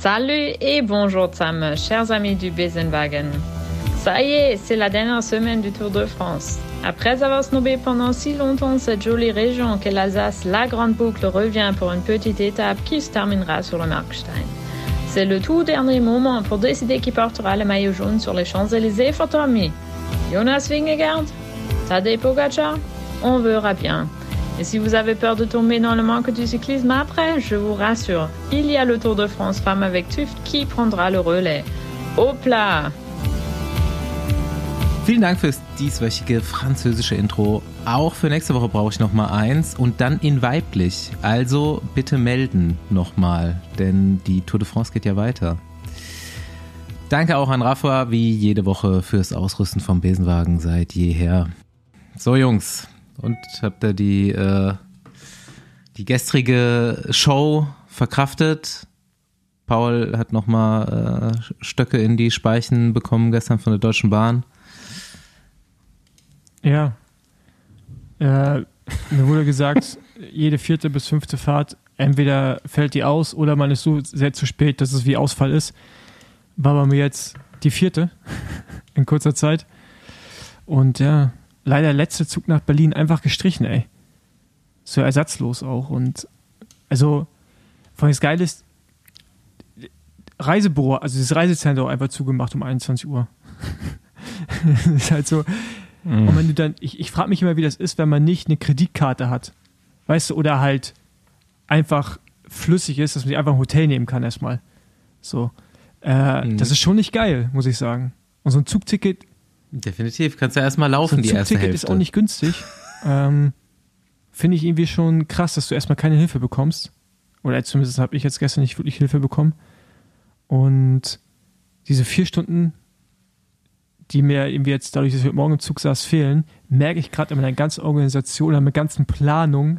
Salut et bonjour Sam, chers amis du Besenwagen. Ça y est, c'est la dernière semaine du Tour de France. Après avoir snobé pendant si longtemps cette jolie région que l'Alsace, la grande boucle revient pour une petite étape qui se terminera sur le Markstein. C'est le tout dernier moment pour décider qui portera le maillot jaune sur les Champs-Élysées for Tommy. Jonas Vingegaard Tadej Pogacar On verra bien. Et si vous avez peur de tomber dans le manque du cyclisme après, je vous rassure, il y a le Tour de France Femmes avec TÜV qui prendra le relais. Hopla! Vielen Dank fürs dieswöchige französische Intro. Auch für nächste Woche brauche ich noch mal eins und dann in weiblich. Also bitte melden noch mal, denn die Tour de France geht ja weiter. Danke auch an Rafa, wie jede Woche, fürs Ausrüsten vom Besenwagen seit jeher. So, Jungs, und habt ihr die, äh, die gestrige Show verkraftet? Paul hat nochmal äh, Stöcke in die Speichen bekommen gestern von der Deutschen Bahn. Ja. Äh, mir wurde gesagt, jede vierte bis fünfte Fahrt, entweder fällt die aus oder man ist so sehr zu spät, dass es wie Ausfall ist. War bei mir jetzt die vierte in kurzer Zeit. Und ja, leider letzte Zug nach Berlin einfach gestrichen, ey. So ersatzlos auch. Und also, vor allem das Geile ist, Reisebüro, also das Reisezentrum einfach zugemacht um 21 Uhr. das ist halt so. Mhm. Und wenn du dann, ich, ich frage mich immer, wie das ist, wenn man nicht eine Kreditkarte hat. Weißt du, oder halt einfach flüssig ist, dass man sich einfach ein Hotel nehmen kann erstmal. So. Äh, mhm. Das ist schon nicht geil, muss ich sagen. Und so ein Zugticket Definitiv, kannst du ja erstmal laufen, so die erste Hälfte. ist auch nicht günstig. ähm, Finde ich irgendwie schon krass, dass du erstmal keine Hilfe bekommst. Oder zumindest habe ich jetzt gestern nicht wirklich Hilfe bekommen. Und diese vier Stunden, die mir irgendwie jetzt dadurch, dass ich heute Morgen im Zug saß, fehlen, merke ich gerade in meiner ganzen Organisation, in meiner ganzen Planung.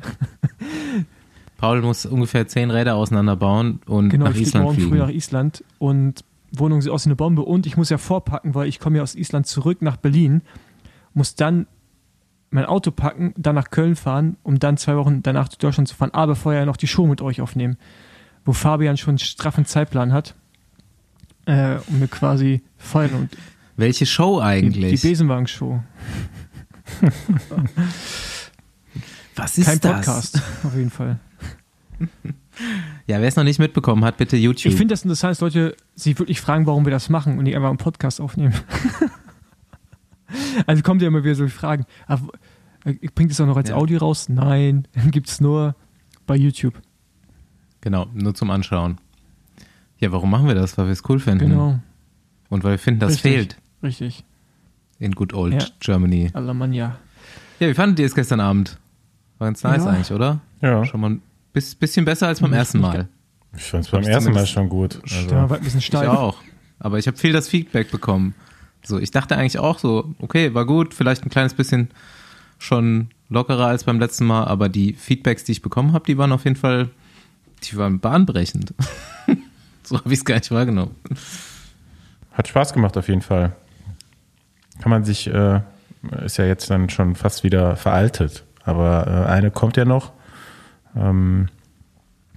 Paul muss ungefähr zehn Räder auseinanderbauen und genau, nach Island morgen fliegen. früh nach Island und Wohnung sieht aus wie eine Bombe und ich muss ja vorpacken, weil ich komme ja aus Island zurück nach Berlin, muss dann mein Auto packen, dann nach Köln fahren, um dann zwei Wochen danach zu Deutschland zu fahren, aber vorher noch die Show mit euch aufnehmen, wo Fabian schon einen straffen Zeitplan hat, äh, um mir quasi feiern und welche Show eigentlich? Die, die Besenwagen-Show. Was ist Kein das? Podcast, auf jeden Fall. Ja, wer es noch nicht mitbekommen hat, bitte YouTube. Ich finde das interessant, dass Leute sich wirklich fragen, warum wir das machen und nicht einfach einen Podcast aufnehmen. also kommt ja immer wieder so die Fragen. Aber, äh, bringt es auch noch als Ja. Audio raus? Nein, gibt es nur bei YouTube. Genau, nur zum Anschauen. Ja, warum machen wir das? Weil wir es cool finden. Genau, Und weil wir finden, das Richtig. fehlt richtig. in Good Old Ja. Germany. Alemannia. Ja, wie fandet ihr es gestern Abend? War ganz nice Ja. eigentlich, oder? Ja, Schon mal ein bis, bisschen besser als beim ersten Mal. ich fand es beim ersten Mal schon gut. Also, war ein bisschen Ich steif. auch. Aber ich habe viel das Feedback bekommen. So, ich dachte eigentlich auch so, okay, war gut, vielleicht ein kleines bisschen schon lockerer als beim letzten Mal, aber die Feedbacks, die ich bekommen habe, die waren auf jeden Fall, die waren bahnbrechend. so habe ich es gar nicht wahrgenommen. hat Spaß gemacht auf jeden Fall. Kann man sich, äh, ist ja jetzt dann schon fast wieder veraltet. Aber äh, eine kommt ja noch. Ähm,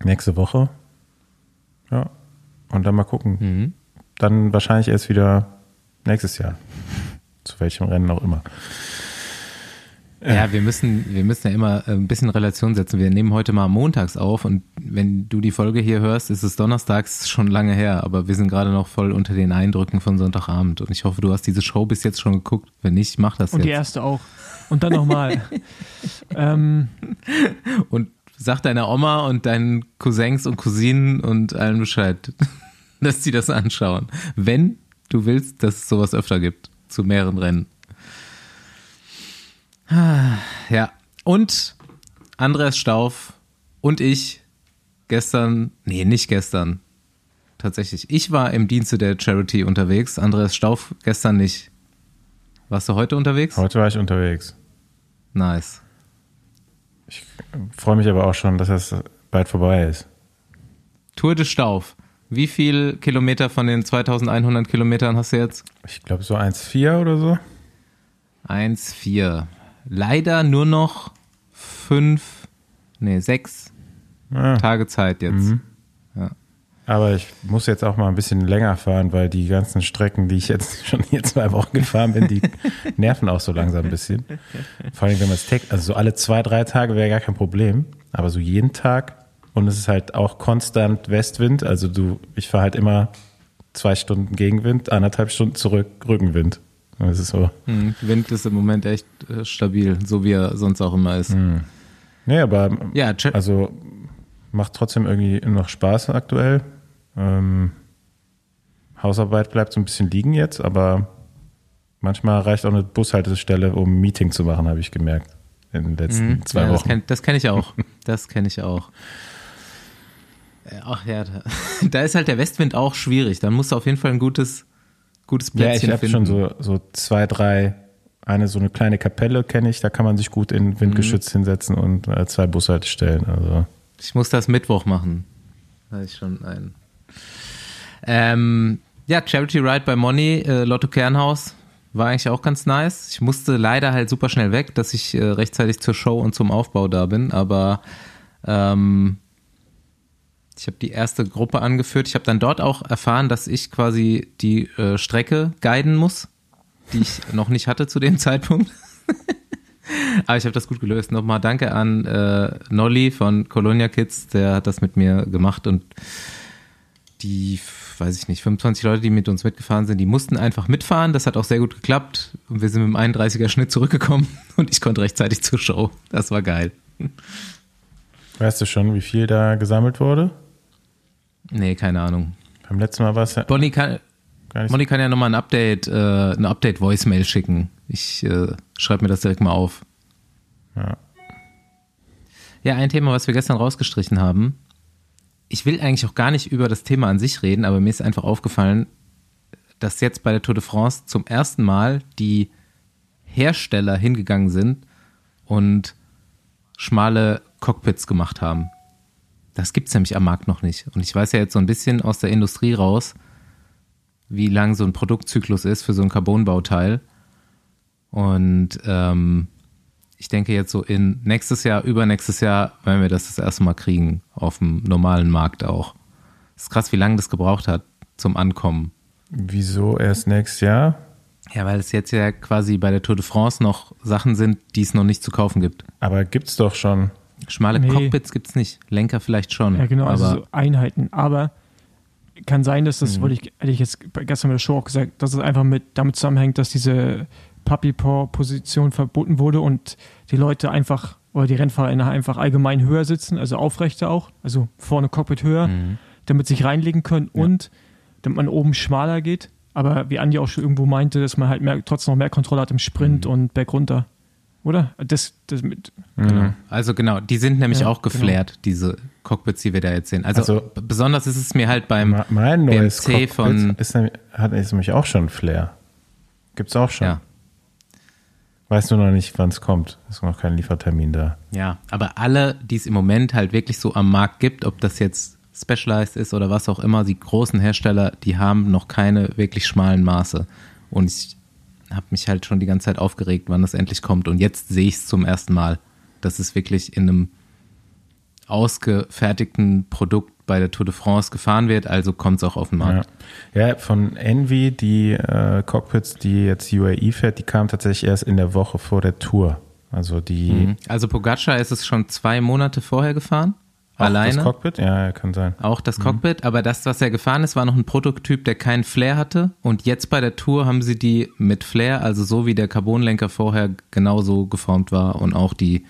nächste Woche. Ja. Und dann mal gucken. Mhm. Dann wahrscheinlich erst wieder nächstes Jahr. Zu welchem Rennen auch immer. Ja, wir müssen, wir müssen ja immer äh, ein bisschen Relation setzen. Wir nehmen heute mal montags auf und wenn du die Folge hier hörst, ist es donnerstags schon lange her, aber wir sind gerade noch voll unter den Eindrücken von Sonntagabend und ich hoffe, du hast diese Show bis jetzt schon geguckt. Wenn nicht, mach das Und die jetzt. erste auch. Und dann nochmal. ähm, Und sag deiner Oma und deinen Cousins und Cousinen und allen Bescheid, dass sie das anschauen. Wenn du willst, dass es sowas öfter gibt, zu mehreren Rennen. Ah, Ja, und Andreas Stauf und ich gestern, nee, nicht gestern, tatsächlich. Ich war im Dienste der Charity unterwegs, Andreas Stauf gestern nicht. Warst du heute unterwegs? Heute war ich unterwegs. Nice. Freue mich aber auch schon, dass das bald vorbei ist. Tour de Stauf. Wie viel Kilometer von den 2100 Kilometern hast du jetzt? Ich glaube so 1,4 oder so. 1,4. Leider nur noch fünf, nee, sechs Ja. Tage Zeit jetzt. Mhm. Aber ich muss jetzt auch mal ein bisschen länger fahren, weil die ganzen Strecken, die ich jetzt schon hier zwei Wochen gefahren bin, die nerven auch so langsam ein bisschen. Vor allem, wenn man es tech, also so alle zwei, drei Tage wäre gar kein Problem. Aber so jeden Tag und es ist halt auch konstant Westwind. Also du, ich fahre halt immer zwei Stunden Gegenwind, anderthalb Stunden zurück Rückenwind. Das ist so. Hm, Wind ist im Moment echt äh, stabil, so wie er sonst auch immer ist. Hm. Nee, aber Ja, also macht trotzdem irgendwie noch Spaß aktuell. Ähm, Hausarbeit bleibt so ein bisschen liegen jetzt, aber manchmal reicht auch eine Bushaltestelle, um ein Meeting zu machen, habe ich gemerkt. In den letzten Mhm. zwei ja, Das Wochen. kenne das kenn ich auch. Das kenne ich auch. Ach ja, da, da ist halt der Westwind auch schwierig. Dann musst du auf jeden Fall ein gutes, gutes Ja, Plätzchen ich habe finden. schon so, so zwei, drei, eine so eine kleine Kapelle kenne ich, da kann man sich gut in Windgeschütz hinsetzen und äh, zwei Bushaltestellen. Also Ich muss das Mittwoch machen. Da ist schon ein. Ähm, ja, Charity Ride bei Moni, äh, Lotto Kernhaus. War eigentlich auch ganz nice. Ich musste leider halt super schnell weg, dass ich äh, rechtzeitig zur Show und zum Aufbau da bin, aber ähm, ich habe die erste Gruppe angeführt. Ich habe dann dort auch erfahren, dass ich quasi die äh, Strecke guiden muss, die ich noch nicht hatte zu dem Zeitpunkt. Aber ich habe das gut gelöst. Nochmal danke an äh, Nolly von Colonia Kids, der hat das mit mir gemacht und die, weiß ich nicht, 25 Leute, die mit uns mitgefahren sind, die mussten einfach mitfahren. Das hat auch sehr gut geklappt und wir sind mit dem 31er Schnitt zurückgekommen und ich konnte rechtzeitig zur Show. Das war geil. weißt du schon, wie viel da gesammelt wurde? Nee, keine Ahnung. Beim letzten Mal war es ja Bonnie kann, Bonnie kann ja nochmal ein Update, äh, eine Update-Voicemail schicken. Ich äh, schreibe mir das direkt mal auf. Ja. Ja, ein Thema, was wir gestern rausgestrichen haben. Ich will eigentlich auch gar nicht über das Thema an sich reden, aber mir ist einfach aufgefallen, dass jetzt bei der Tour de France zum ersten Mal die Hersteller hingegangen sind und schmale Cockpits gemacht haben. Das gibt es nämlich am Markt noch nicht. Und ich weiß ja jetzt so ein bisschen aus der Industrie raus, wie lang so ein Produktzyklus ist für so ein Carbonbauteil. Und ähm, ich denke jetzt so in nächstes Jahr, übernächstes Jahr, werden wir das das erste Mal kriegen, auf dem normalen Markt auch. Das ist krass, wie lange das gebraucht hat zum Ankommen. Wieso erst nächstes Jahr? Ja, weil es jetzt ja quasi bei der Tour de France noch Sachen sind, die es noch nicht zu kaufen gibt. Aber gibt's doch schon. Schmale Nee. Cockpits gibt es nicht, Lenker vielleicht schon. Ja, genau, also so Einheiten. Aber kann sein, dass Mhm. das, wollte ich, hätte ich jetzt gestern bei der Show auch gesagt, dass es einfach mit damit zusammenhängt, dass diese Puppy-Paw-Position verboten wurde und die Leute einfach, oder die Rennfahrer einfach allgemein höher sitzen, also aufrechter auch, also vorne Cockpit höher, Mhm. damit sie sich reinlegen können und damit man oben schmaler geht. Aber wie Andi auch schon irgendwo meinte, dass man halt mehr, trotzdem noch mehr Kontrolle hat im Mhm. Sprint und bergunter. Oder? Das, das mit, Genau. Also genau, die sind nämlich Ja, auch geflärt, diese Cockpits, die wir da jetzt sehen. Also, Also- besonders ist es mir halt beim Mein neues BMC Cockpit von- ist, nämlich- hat ist nämlich auch schon Flair. Gibt's auch schon. ja, Weißt du noch nicht, wann es kommt. Ist noch kein Liefertermin da. ja, aber alle, die es im Moment halt wirklich so am Markt gibt, ob das jetzt Specialized ist oder was auch immer, die großen Hersteller, die haben noch keine wirklich schmalen Maße. Und ich habe mich halt schon die ganze Zeit aufgeregt, wann das endlich kommt. Und jetzt sehe ich es zum ersten Mal, dass es wirklich in einem ausgefertigten Produkt bei der Tour de France gefahren wird, also kommt es auch auf den Markt. Ja. ja, von Envy, die äh, Cockpits, die jetzt UAE fährt, die kamen tatsächlich erst in der Woche vor der Tour. Also die Mhm. Also Pogacar ist es schon zwei Monate vorher gefahren, auch alleine. das Cockpit, ja, kann sein. Auch das Cockpit, aber das, was er gefahren ist, war noch ein Prototyp, der keinen Flair hatte. Und jetzt bei der Tour haben sie die mit Flair, also so wie der Carbonlenker vorher genauso geformt war und auch die,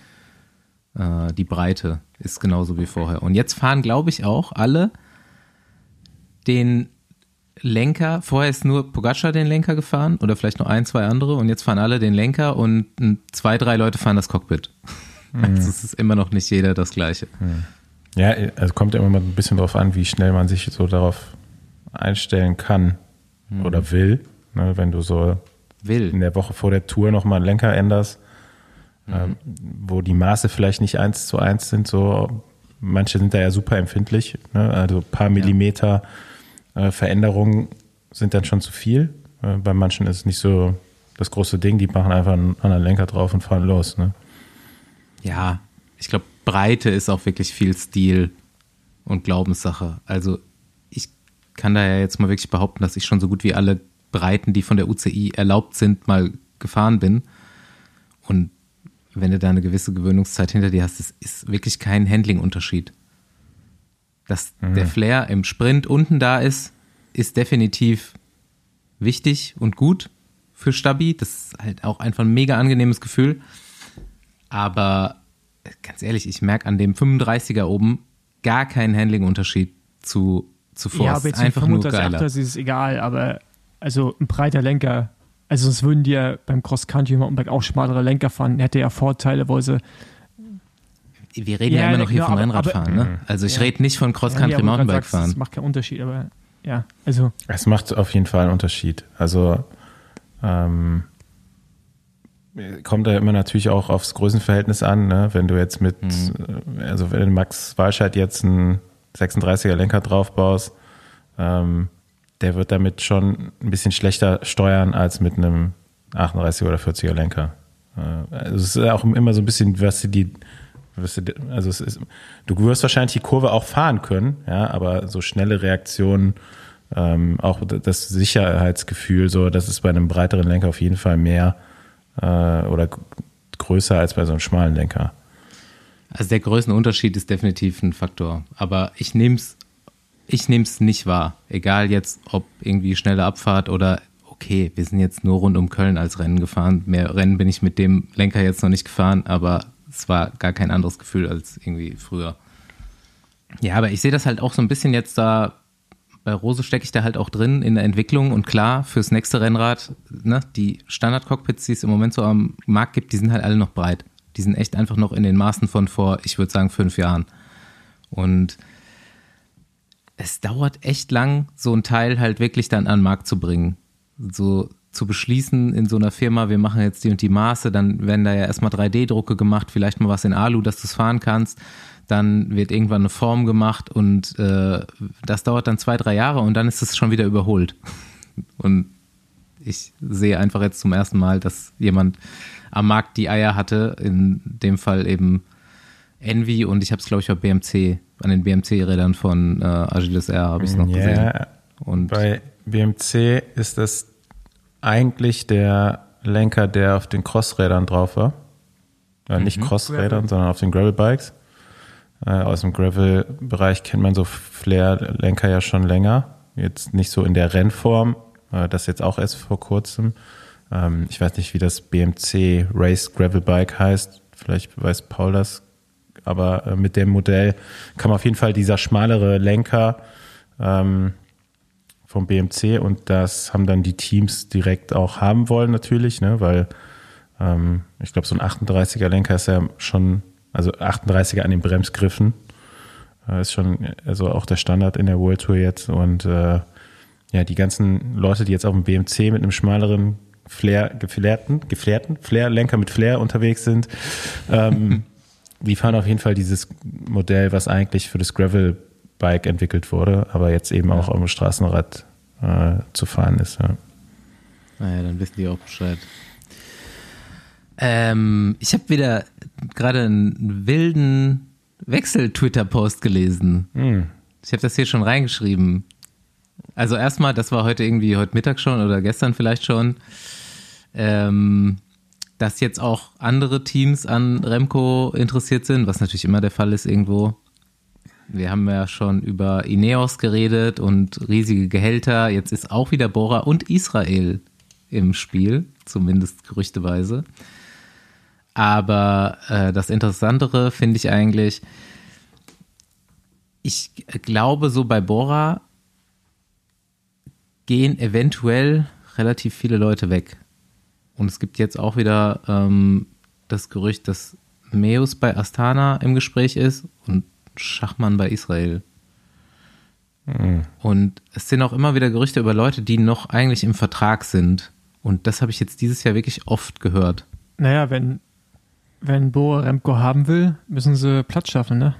äh, die Breite ist genauso wie vorher. Und jetzt fahren, glaube ich, auch alle den Lenker. Vorher ist nur Pogacar den Lenker gefahren oder vielleicht noch ein, zwei andere und jetzt fahren alle den Lenker und zwei, drei Leute fahren das Cockpit. Also es ist immer noch nicht jeder das Gleiche. Ja, also kommt ja immer mal ein bisschen drauf an, wie schnell man sich so darauf einstellen kann oder will. Ne, wenn du so in Will. der Woche vor der Tour nochmal einen Lenker änderst, ähm, wo die Maße vielleicht nicht eins zu eins sind, so manche sind da ja super empfindlich, ne? also ein paar Millimeter äh, Veränderungen sind dann schon zu viel. Äh, bei manchen ist es nicht so das große Ding, die machen einfach einen anderen Lenker drauf und fahren los. Ne? Ja, ich glaube, Breite ist auch wirklich viel Stil und Glaubenssache. Also kann da ja jetzt mal wirklich behaupten, dass ich schon so gut wie alle Breiten, die von der UCI erlaubt sind, mal gefahren bin. Und wenn du da eine gewisse Gewöhnungszeit hinter dir hast, das ist wirklich kein Handling-Unterschied. Dass mhm. der Flair im Sprint unten da ist, ist definitiv wichtig und gut für Stabi. Das ist halt auch einfach ein mega angenehmes Gefühl. Aber ganz ehrlich, ich merke an dem 35er oben gar keinen Handling-Unterschied zu, zuvor. Ja, aber jetzt einfach nur geiler. Das ist egal, aber also ein breiter Lenker, also sonst würden die ja beim Cross-Country Mountainbike auch schmalere Lenker fahren, hätte ja Vorteile, wo sie wir reden ja, ja immer noch hier ja, von Rennradfahren, ne? Also ich ja. rede nicht von Cross-Country Mountainbike fahren. Das macht keinen Unterschied, aber ja, also. Es macht auf jeden Fall einen Unterschied. Also ähm, kommt da immer natürlich auch aufs Größenverhältnis an, ne? Wenn du jetzt mit, mhm. also wenn Max Walscheid jetzt einen 36er Lenker draufbaust, ähm, der wird damit schon ein bisschen schlechter steuern als mit einem 38er oder 40er Lenker. Äh, also es ist auch immer so ein bisschen, was die, was die also es ist, du wirst wahrscheinlich die Kurve auch fahren können, ja, aber so schnelle Reaktionen, ähm, auch das Sicherheitsgefühl, so, das ist bei einem breiteren Lenker auf jeden Fall mehr äh, oder größer als bei so einem schmalen Lenker. Also der Größenunterschied ist definitiv ein Faktor. Aber ich nehme es ich nehm's nicht wahr. Egal jetzt, ob irgendwie schnelle Abfahrt oder okay, wir sind jetzt nur rund um Köln als Rennen gefahren. Mehr Rennen bin ich mit dem Lenker jetzt noch nicht gefahren, aber es war gar kein anderes Gefühl als irgendwie früher. Ja, aber ich sehe das halt auch so ein bisschen jetzt da bei Rose stecke ich da halt auch drin in der Entwicklung und klar, fürs nächste Rennrad, ne, die Standard-Cockpits, die es im Moment so am Markt gibt, die sind halt alle noch breit. Die sind echt einfach noch in den Maßen von vor, ich würde sagen, fünf Jahren. Und es dauert echt lang, so ein Teil halt wirklich dann an den Markt zu bringen. So zu beschließen in so einer Firma, wir machen jetzt die und die Maße, dann werden da ja erstmal 3D-Drucke gemacht, vielleicht mal was in Alu, dass du es fahren kannst dann wird irgendwann eine Form gemacht und äh, das dauert dann zwei, drei Jahre und dann ist es schon wieder überholt. Und ich sehe einfach jetzt zum ersten Mal, dass jemand am Markt die Eier hatte, in dem Fall eben Envy und ich habe es, glaube ich, bei BMC, an den BMC-Rädern von äh, Agilis R habe ich es noch yeah. gesehen. Und bei BMC ist das eigentlich der Lenker, der auf den Crossrädern drauf war. Äh, nicht mhm. Crossrädern, sondern auf den Gravelbikes. Äh, aus dem Gravel-Bereich kennt man so Flair-Lenker ja schon länger. Jetzt nicht so in der Rennform, äh, das jetzt auch erst vor kurzem. Ähm, ich weiß nicht, wie das BMC Race Gravel Bike heißt. Vielleicht weiß Paul das. Aber äh, mit dem Modell kam auf jeden Fall dieser schmalere Lenker ähm, vom BMC und das haben dann die Teams direkt auch haben wollen natürlich, ne, weil ähm, ich glaube, so ein 38er Lenker ist ja schon also 38er an den Bremsgriffen. Äh, ist schon also auch der Standard in der World Tour jetzt. Und äh, ja, die ganzen Leute, die jetzt auf dem BMC mit einem schmaleren Flair, geflärten, geflärten, Flair-Lenker mit Flair unterwegs sind, ähm, die fahren auf jeden Fall dieses Modell, was eigentlich für das Gravel-Bike entwickelt wurde, aber jetzt eben ja. auch auf dem Straßenrad äh, zu fahren ist. Ja. Naja, dann wissen die auch Bescheid. Ähm, ich habe wieder gerade einen wilden Wechsel-Twitter-Post gelesen. Mhm. Ich habe das hier schon reingeschrieben. Also erstmal, das war heute irgendwie heute Mittag schon oder gestern vielleicht schon, ähm, dass jetzt auch andere Teams an Remco interessiert sind, was natürlich immer der Fall ist irgendwo. Wir haben ja schon über Ineos geredet und riesige Gehälter. Jetzt ist auch wieder Bora und Israel im Spiel, zumindest gerüchteweise. Aber äh, das Interessantere finde ich eigentlich, ich glaube, so bei Bora gehen eventuell relativ viele Leute weg. Und es gibt jetzt auch wieder ähm, das Gerücht, dass Meus bei Astana im Gespräch ist und Schachmann bei Israel. Mhm. Und es sind auch immer wieder Gerüchte über Leute, die noch eigentlich im Vertrag sind. Und das habe ich jetzt dieses Jahr wirklich oft gehört. Naja, wenn wenn Bo Remco haben will, müssen sie Platz schaffen, ne?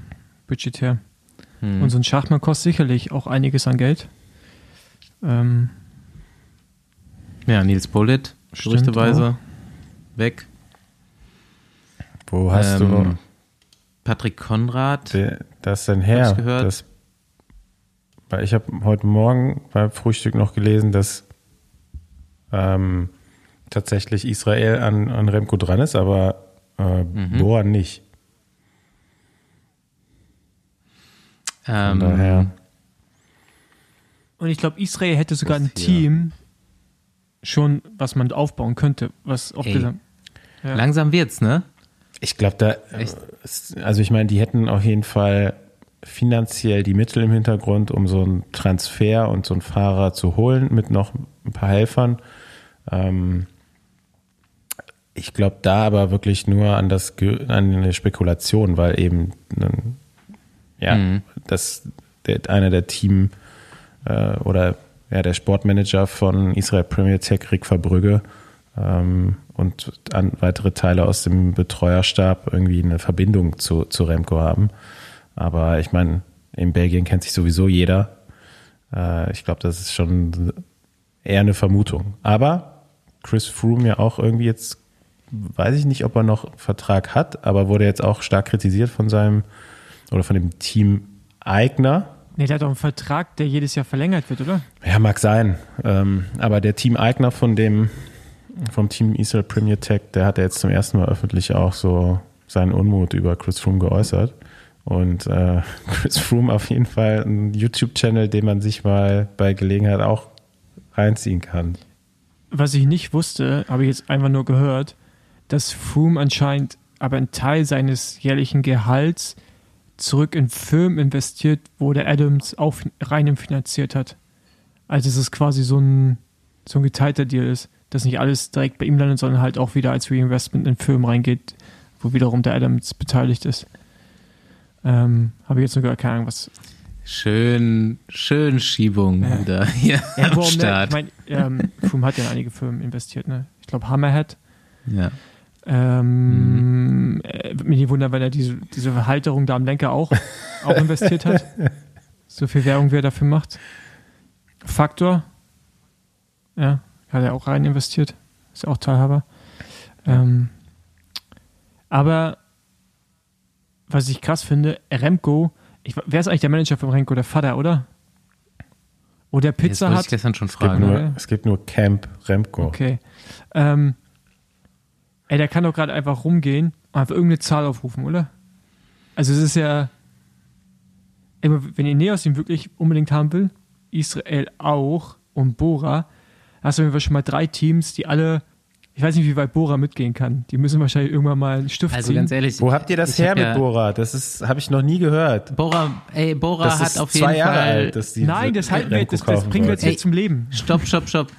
Budgetär. Hm. Und so ein Schachmann kostet sicherlich auch einiges an Geld. Ähm, ja, Nils Bullitt, gerüchteweise, weg. Wo hast ähm, du Patrick Konrad? Der, das ist ein Herr. Das, Weil ich habe heute Morgen beim Frühstück noch gelesen, dass ähm, tatsächlich Israel an, an Remco dran ist, aber äh, Mhm. Bora nicht. Von Ähm, daher. Und ich glaube, Israel hätte sogar ein. Team schon, was man aufbauen könnte, was dieser. Ja. Langsam wird's, ne? Ich glaube, da, Echt? also ich meine, die hätten auf jeden Fall finanziell die Mittel im Hintergrund, um so einen Transfer und so einen Fahrer zu holen mit noch ein paar Helfern. Ähm, ich glaube da aber wirklich nur an das an eine Spekulation, weil eben ein, ja, Mhm. das der, einer der Team äh, oder ja, der Sportmanager von Israel Premier Tech, Rick Verbrügge, ähm, und an weitere Teile aus dem Betreuerstab irgendwie eine Verbindung zu, zu Remco haben. Aber ich meine, in Belgien kennt sich sowieso jeder. Äh, ich glaube, das ist schon eher eine Vermutung. Aber Chris Froome ja auch irgendwie jetzt, weiß ich nicht, ob er noch Vertrag hat, aber wurde jetzt auch stark kritisiert von seinem oder von dem Team Eigner. Nee, der hat doch einen Vertrag, der jedes Jahr verlängert wird, oder? Ja, mag sein. Ähm, aber der Teameigner von dem, vom Team Israel Premier Tech, der hat ja jetzt zum ersten Mal öffentlich auch so seinen Unmut über Chris Froome geäußert. Und äh, Chris Froome auf jeden Fall ein YouTube-Channel, den man sich mal bei Gelegenheit auch reinziehen kann. Was ich nicht wusste, habe ich jetzt einfach nur gehört, dass Froome anscheinend aber einen Teil seines jährlichen Gehalts zurück in Firmen investiert, wo der Adams auch rein finanziert hat. Also es ist quasi so ein, so ein geteilter Deal ist, dass nicht alles direkt bei ihm landet, sondern halt auch wieder als Reinvestment in Firmen reingeht, wo wiederum der Adams beteiligt ist. Ähm, habe ich jetzt sogar keine Ahnung, was. Schön, schön Schiebung Ja. wieder hier Ja, am warum, ne? Start. Ich meine, ähm, Froome hat ja in einige Firmen investiert, ne? Ich glaube Hammerhead. ja. Ähm, äh, Würde mich nicht wundern, wenn er diese, diese Halterung da am Lenker auch, auch investiert hat. So viel Werbung, wie er dafür macht. Faktor. Ja, hat er auch rein investiert. Ist ja auch Teilhaber. Ähm, aber was ich krass finde, Remco, ich, wer ist eigentlich der Manager von Remco? Der Vater, oder? Oder Pizza wollte hat. ich gestern schon Es gibt, fragen. nur, oder? es gibt nur Camp Remco. Okay. Ähm, ey, der kann doch gerade einfach rumgehen und einfach irgendeine Zahl aufrufen, oder? Also es ist ja, ey, wenn Ineos ihn wirklich unbedingt haben will, Israel auch und Bora, hast du auf jeden Fall schon mal drei Teams, die alle, ich weiß nicht, wie weit Bora mitgehen kann. Die müssen wahrscheinlich irgendwann mal einen Stift Also ziehen. ganz ehrlich. Wo habt ihr das her mit ja, Bora? Das ist, habe ich noch nie gehört. Bora, ey, Bora Das hat ist auf jeden zwei Jahre Fall. alt, dass die Nein, das, halten wir, das, das bringen wir jetzt hier zum Leben. Stopp, stopp, stopp.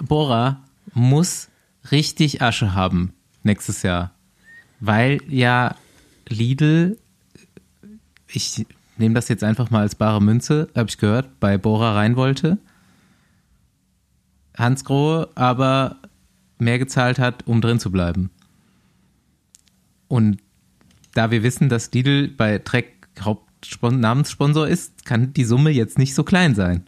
Bora muss richtig Asche haben nächstes Jahr. Weil ja Lidl, ich nehme das jetzt einfach mal als bare Münze, habe ich gehört, bei Bora rein wollte. Hans Grohe aber mehr gezahlt hat, um drin zu bleiben. Und da wir wissen, dass Lidl bei Trek Hauptnamenssponsor ist, kann die Summe jetzt nicht so klein sein.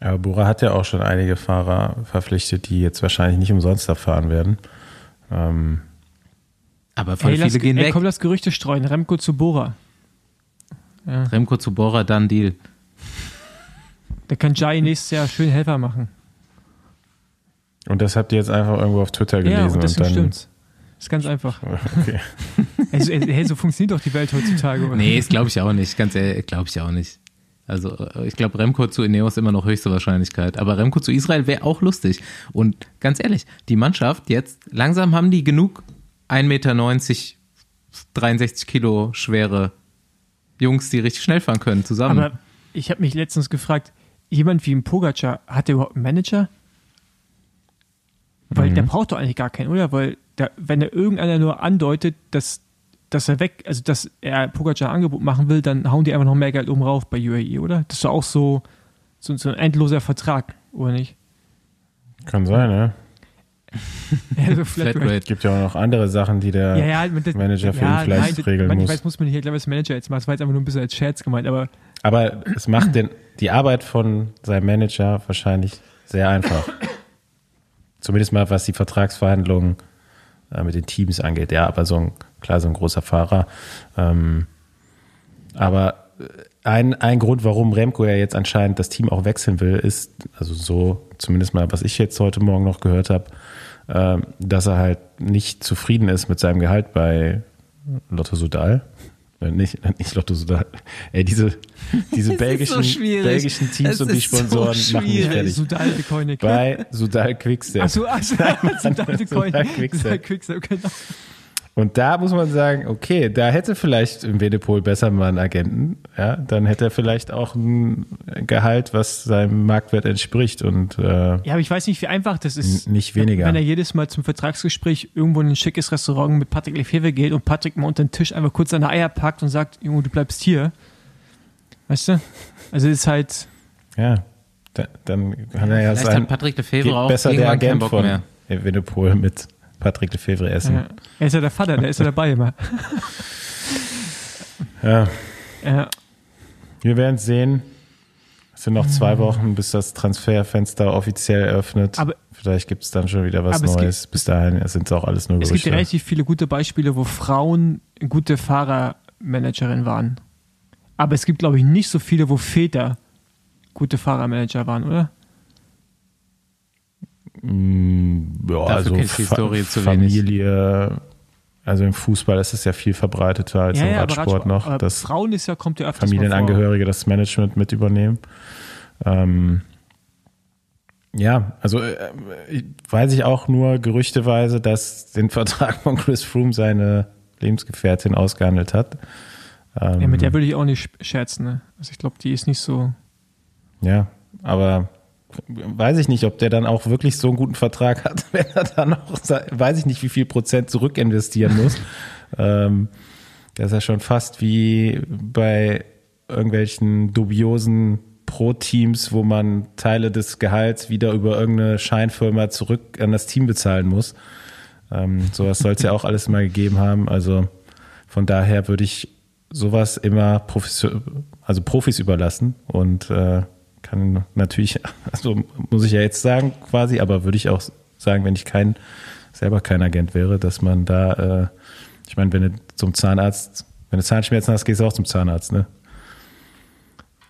Aber Bora hat ja auch schon einige Fahrer verpflichtet, die jetzt wahrscheinlich nicht umsonst da fahren werden. Ähm, Aber voll Ey, viele lass, gehen ey, weg. komm, lass Gerüchte streuen. Remco zu Bora. Remco zu Bora, dann Deal. Der kann Jai nächstes Jahr schön Helfer machen. und das habt ihr jetzt einfach irgendwo auf Twitter gelesen ja, und deswegen dann. stimmt's. Ist ganz einfach. Okay. Also, hey, so funktioniert doch die Welt heutzutage. oder? Nee, das glaube ich auch nicht. Ganz ehrlich, glaube ich auch nicht. Also äh, ich glaube, Remco zu Ineos immer noch höchste Wahrscheinlichkeit. Aber Remco zu Israel wäre auch lustig. Und ganz ehrlich, die Mannschaft jetzt, langsam haben die genug 1,90 Meter, 63 Kilo schwere Jungs, die richtig schnell fahren können, zusammen. Aber ich habe mich letztens gefragt, jemand wie ein Pogacar, hat der überhaupt einen Manager? Weil der braucht doch eigentlich gar keinen, oder? Weil der, wenn er irgendeiner nur andeutet, dass, dass er weg, also dass er Pogacar Angebot machen will, dann hauen die einfach noch mehr Geld oben rauf bei UAE, oder? Das ist doch auch so, so, so ein endloser Vertrag, oder nicht? Kann sein, ja. Also Flatrate. Flatrate. Gibt ja auch noch andere Sachen, die der Ja, ja, das, Manager für ja, ihn vielleicht nein, das- regeln man, muss. Ich weiß, muss man nicht erklären, was Manager jetzt macht. Das war jetzt einfach nur ein bisschen als Scherz gemeint, aber Aber es macht den, die Arbeit von seinem Manager wahrscheinlich sehr einfach. Zumindest mal, was die Vertragsverhandlungen äh, mit den Teams angeht. Ja, aber so ein, klar, so ein großer Fahrer. Ähm, aber ein, ein Grund, warum Remco ja jetzt anscheinend das Team auch wechseln will, ist, also so zumindest mal, was ich jetzt heute Morgen noch gehört habe, äh, dass er halt nicht zufrieden ist mit seinem Gehalt bei Lotto Sudal. Äh, nicht, nicht Lotto Sudal. Ey, diese, diese belgischen, so belgischen Teams Es und die ist so Sponsoren machen mich fertig. Sudal. Bei Sudal Quickstep. Achso, Sudal de Sudal. Quickstep. Sudal Quickstep, genau. Und da muss man sagen, okay, da hätte vielleicht im Wedepol besser mal einen Agenten, ja, dann hätte er vielleicht auch ein Gehalt, was seinem Marktwert entspricht und äh, Ja, aber ich weiß nicht, wie einfach das ist. Nicht weniger. Wenn er jedes Mal zum Vertragsgespräch irgendwo in ein schickes Restaurant mit Patrick Lefebvre geht und Patrick mal unter den Tisch einfach kurz seine Eier packt und sagt, Junge, du bleibst hier. Weißt du? Also es ist halt, ja, da, dann kann er ja Vielleicht sein, hat Patrick Lefebvre auch besser der Agent Bock von mehr. Wedepol mit Patrick Lefebvre essen. äh, er ist ja der Vater, der ist ja dabei immer. Ja, Ja, wir werden sehen. Es sind noch zwei Wochen, bis das Transferfenster offiziell eröffnet. Aber- Vielleicht gibt es dann schon wieder was Aber es gibt- Neues. Bis dahin sind es auch alles nur es gibt Gerüchte. ja relativ viele gute Beispiele, wo Frauen gute Fahrermanagerin waren. Aber es gibt, glaube ich, nicht so viele, wo Väter gute Fahrermanager waren, oder? Ja, Dafür also kenn ich die Fa- Story zu wenig. Familie, also im Fußball ist es ja viel verbreiteter als im aber Radsport noch, dass Frauen ist ja, kommt ja öfters Familienangehörige das Management mit übernehmen. Ähm, ja, also äh, weiß ich auch nur gerüchteweise, dass den Vertrag von Chris Froome seine Lebensgefährtin ausgehandelt hat. Ähm, Ja, mit der würde ich auch nicht scherzen, ne? Also ich glaube, die ist nicht so. Ja, aber weiß ich nicht, ob der dann auch wirklich so einen guten Vertrag hat, wenn er dann auch, weiß ich nicht, wie viel Prozent zurückinvestieren muss. ähm, das ist ja schon fast wie bei irgendwelchen dubiosen Pro-Teams, wo man Teile des Gehalts wieder über irgendeine Scheinfirma zurück an das Team bezahlen muss. Ähm, sowas soll es ja auch alles mal gegeben haben. Also von daher würde ich sowas immer Profis, also Profis überlassen und äh, kann natürlich, also muss ich ja jetzt sagen quasi, aber würde ich auch sagen, wenn ich kein selber kein Agent wäre, dass man da, äh, ich meine, wenn du zum Zahnarzt, wenn du Zahnschmerzen hast, gehst du auch zum Zahnarzt, ne?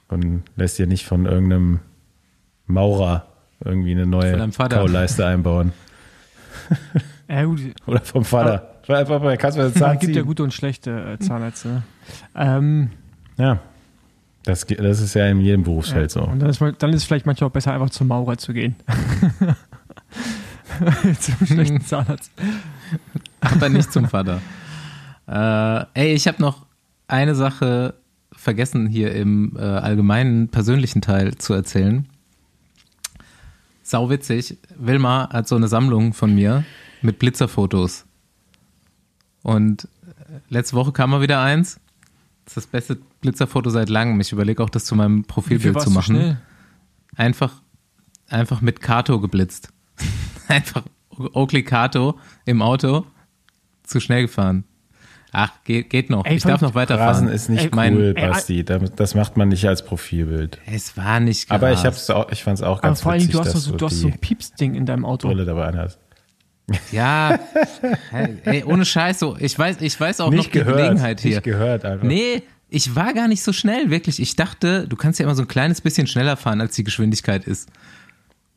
Und lässt dir nicht von irgendeinem Maurer irgendwie eine neue. Kauleiste einbauen. Ja, gut. Oder vom Vater. Einfach mal, kannst du Es gibt ja gute und schlechte äh, Zahnärzte. ne? Ähm, Ja. Das, das ist ja in jedem Berufsfeld so. Und dann ist, dann ist es vielleicht manchmal auch besser, einfach zum Maurer zu gehen. zum schlechten Zahnarzt. aber nicht zum Vater. Äh, ey, ich habe noch eine Sache vergessen hier im äh, allgemeinen persönlichen Teil zu erzählen. Sau witzig. Wilma hat so eine Sammlung von mir mit Blitzerfotos. Und äh, letzte Woche kam mal wieder eins. Das ist das beste Blitzerfoto seit langem. Ich überlege auch, das zu meinem Profilbild zu machen. Einfach, einfach mit Kato geblitzt. einfach Oakley Kato im Auto zu schnell gefahren. Ach, geht, geht noch. Ey, ich darf noch weiterfahren. Rasen ist nicht Ey, mein- cool, ey, Basti. Da- Das macht man nicht als Profilbild. es war nicht Aber ich, hab's auch, ich fand es auch Aber ganz vor allem, witzig, du hast, dass so, du hast so ein Pieps-Ding in deinem Auto. Brille dabei anhast. Ja, ey, ohne Scheiß so. Ich weiß, ich weiß auch noch Nicht die gehört. Gelegenheit hier. Nicht gehört einfach. Nee, ich war gar nicht so schnell, wirklich. Ich dachte, du kannst ja immer so ein kleines bisschen schneller fahren, als die Geschwindigkeit ist.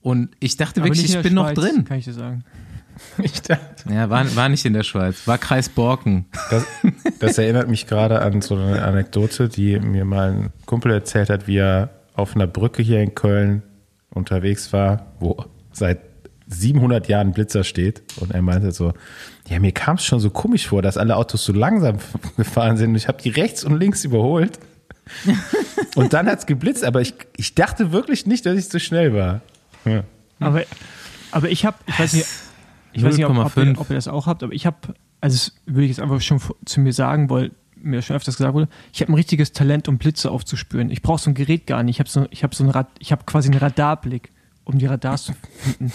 Und ich dachte Aber wirklich, ich bin noch Schweiz, drin. Kann ich dir sagen. Ich dachte, Ja, war, war nicht in der Schweiz. War Kreis Borken. das, das erinnert mich gerade an so eine Anekdote, die mir mal ein Kumpel erzählt hat, wie er auf einer Brücke hier in Köln unterwegs war, wo seit 700 Jahren Blitzer steht. Und er meinte so, ja, mir kam es schon so komisch vor, dass alle Autos so langsam gefahren sind. Und ich habe die rechts und links überholt. Und dann hat's geblitzt, aber ich, ich dachte wirklich nicht, dass ich so schnell war. Ja. Aber, aber ich habe, ich weiß nicht, ich weiß nicht ob, ob, ihr, 0,5. ob ihr das auch habt, aber ich habe, also das würde ich jetzt einfach schon zu mir sagen, weil mir schon öfters gesagt wurde, ich habe ein richtiges Talent, um Blitze aufzuspüren. Ich brauche so ein Gerät gar nicht. Ich habe so, ich habe so ein Rad, ich habe quasi einen Radarblick, um die Radars zu finden.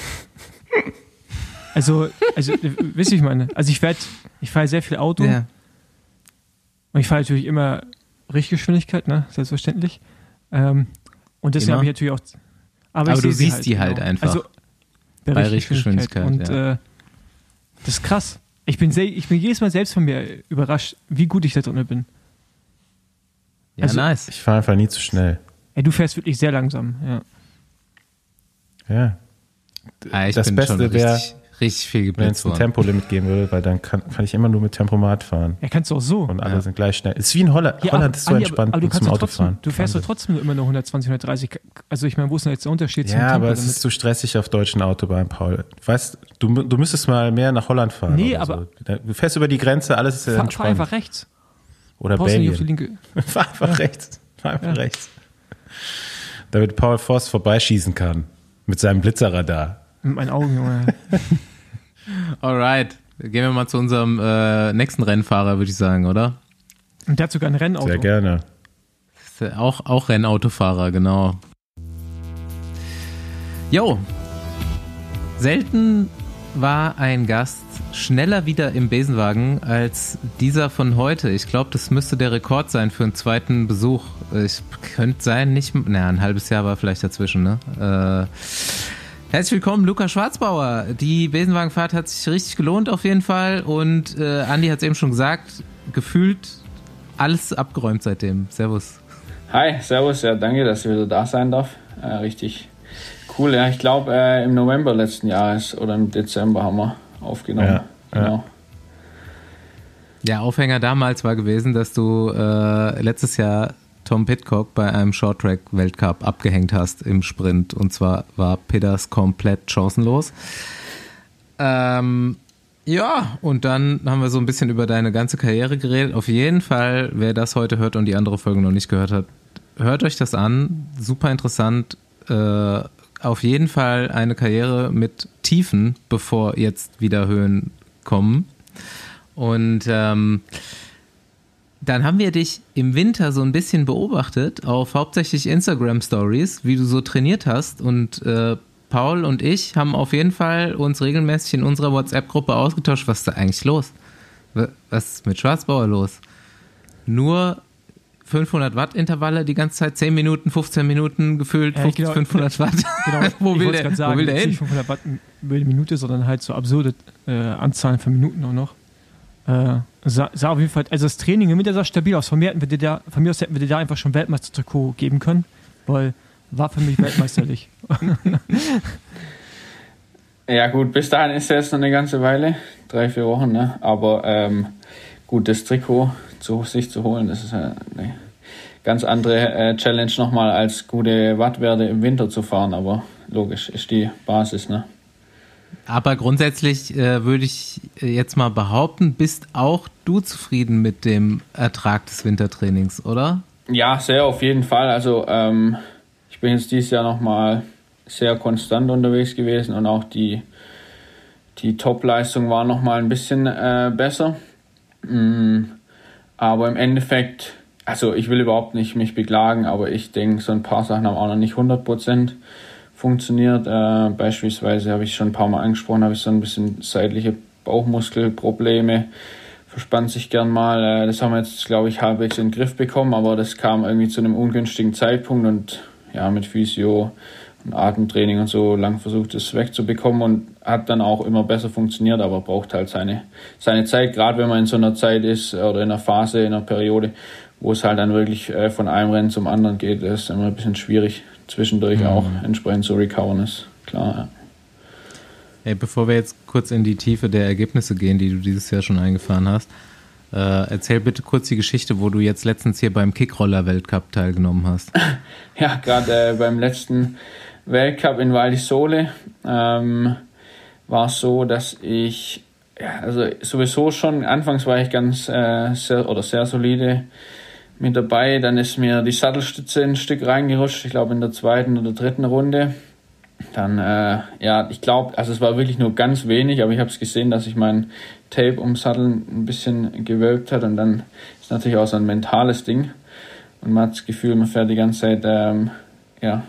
Also, also wisst ihr, ich meine, also ich werde, ich fahre sehr viel Auto Ja. und ich fahre natürlich immer Richtgeschwindigkeit, ne, selbstverständlich. Ähm, und deswegen habe ich natürlich auch. Aber ich du sie siehst die halt einfach. Also, bei, Bei Richtgeschwindigkeit. Und äh, das ist krass. Ich bin, sehr, ich bin jedes Mal selbst von mir überrascht, wie gut ich da drin bin. Ja, Also- nice. Ich fahre einfach nie zu schnell. Ey, du fährst wirklich sehr langsam, ja. Ja. Ah, ich das bin Beste schon wär, richtig, richtig viel Wenn es ein. Tempolimit geben würde, weil dann kann, kann ich immer nur mit Tempomat fahren. Ja, kannst du auch so. Und alle Ja. sind gleich schnell. Ist wie in Holland. Ja, Holland ist so Andi, entspannt aber, aber du zum Autofahren. trotzdem, du fährst doch trotzdem nur immer nur 120, 130. Also ich meine, wo ist denn jetzt der Unterschied zum Ja, aber es ist zu stressig auf deutschen Autobahnen, Paul. Weißt du, du müsstest mal mehr nach Holland fahren. Nee, oder aber- So. Du fährst über die Grenze, alles ist fahr, fahr entspannt. einfach rechts. Oder Brauchst du nicht auf die Belgien. linke. fahr einfach rechts. Fahr einfach Ja. rechts. Damit Paul Voss vorbeischießen kann. Mit seinem Blitzerradar. Mit meinen Augen, Junge. Alright. Gehen wir mal zu unserem äh, nächsten Rennfahrer, würde ich sagen, oder? Und der hat sogar ein Rennauto. Sehr gerne. Ja Auch, auch Rennautofahrer, genau. Jo. Selten war ein Gast schneller wieder im Besenwagen als dieser von heute. Ich glaube, das müsste der Rekord sein für einen zweiten Besuch. Ich könnte sein, nicht, naja, ein halbes Jahr war vielleicht dazwischen, ne? Äh, herzlich willkommen, Luca Schwarzbauer. Die Besenwagenfahrt hat sich richtig gelohnt auf jeden Fall und äh, Andi hat es eben schon gesagt, gefühlt alles abgeräumt seitdem. Servus. Hi, servus, ja, danke, dass ich wieder da sein darf. Äh, richtig cool, ja. Ich glaube, äh, im November letzten Jahres oder im Dezember haben wir aufgenommen. Ja, genau. Der Aufhänger damals war gewesen, dass du äh, letztes Jahr Tom Pitcock bei einem Shorttrack-Weltcup abgehängt hast im Sprint. Und zwar war Peters komplett chancenlos. Ähm, ja, und dann haben wir so ein bisschen über deine ganze Karriere geredet. Auf jeden Fall, wer das heute hört und die andere Folge noch nicht gehört hat, hört euch das an. Super interessant. Äh, auf jeden Fall eine Karriere mit Tiefen, bevor jetzt wieder Höhen kommen. Und ähm, dann haben wir dich im Winter so ein bisschen beobachtet auf hauptsächlich Instagram Stories, wie du so trainiert hast. Und äh, Paul und ich haben auf jeden Fall uns regelmäßig in unserer WhatsApp-Gruppe ausgetauscht. Was ist da eigentlich los? Wa- Was ist mit Schwarzbauer los? Nur 500 Watt Intervalle die ganze Zeit, 10 Minuten, 15 Minuten gefühlt, Ja, 50, genau. 500 Watt. Genau, wo, will der, sagen, wo will der hin? nicht 500 Watt über die Minute, sondern halt so absurde äh, Anzahlen von Minuten auch noch. Äh, sah, sah auf jeden Fall, also das Training im Winter sah stabil aus. Von mir, hätten wir dir da, von mir aus hätten wir dir da einfach schon Weltmeister-Trikot geben können, weil war für mich weltmeisterlich. Ja, gut, bis dahin ist ja jetzt noch eine ganze Weile, drei, vier Wochen, ne? Aber ähm, gut, das Trikot zu sich zu holen, das ist eine ganz andere äh, Challenge nochmal, als gute Wattwerte im Winter zu fahren. Aber logisch, ist die Basis, ne? Aber grundsätzlich äh, würde ich jetzt mal behaupten, bist auch du zufrieden mit dem Ertrag des Wintertrainings, oder? Ja, sehr auf jeden Fall. Also ähm, ich bin jetzt dieses Jahr nochmal sehr konstant unterwegs gewesen und auch die, die Top-Leistung war nochmal ein bisschen äh, besser. Mm, aber im Endeffekt, also ich will überhaupt nicht mich beklagen, aber ich denke, so ein paar Sachen haben auch noch nicht 100% funktioniert. Äh, beispielsweise habe ich schon ein paar Mal angesprochen, habe ich so ein bisschen seitliche Bauchmuskelprobleme verspannt sich gern mal. Äh, Das haben wir jetzt, glaube ich, halbwegs in den Griff bekommen, aber das kam irgendwie zu einem ungünstigen Zeitpunkt und ja, mit Physio Atemtraining und so lang versucht, das wegzubekommen und hat dann auch immer besser funktioniert, aber braucht halt seine, seine Zeit, gerade wenn man in so einer Zeit ist oder in einer Phase, in einer Periode, wo es halt dann wirklich äh, von einem Rennen zum anderen geht, ist immer ein bisschen schwierig, zwischendurch auch entsprechend zu recovern, ist klar. Ja. Ey, bevor wir jetzt kurz in die Tiefe der Ergebnisse gehen, die du dieses Jahr schon eingefahren hast, äh, erzähl bitte kurz die Geschichte, wo du jetzt letztens hier beim Kickroller-Weltcup teilgenommen hast. Ja, gerade äh, beim letzten Weltcup in Val di Sole ähm, war so, dass ich, ja, also sowieso schon, anfangs war ich ganz äh, sehr oder sehr solide mit dabei. Dann ist mir die Sattelstütze ein Stück reingerutscht, ich glaube in der zweiten oder dritten Runde. Dann, äh, ja, ich glaube, also es war wirklich nur ganz wenig, aber ich habe es gesehen, dass sich mein Tape ums Sattel ein bisschen gewölbt hat und dann ist natürlich auch so ein mentales Ding. Und man hat das Gefühl, man fährt die ganze Zeit, ähm, ja,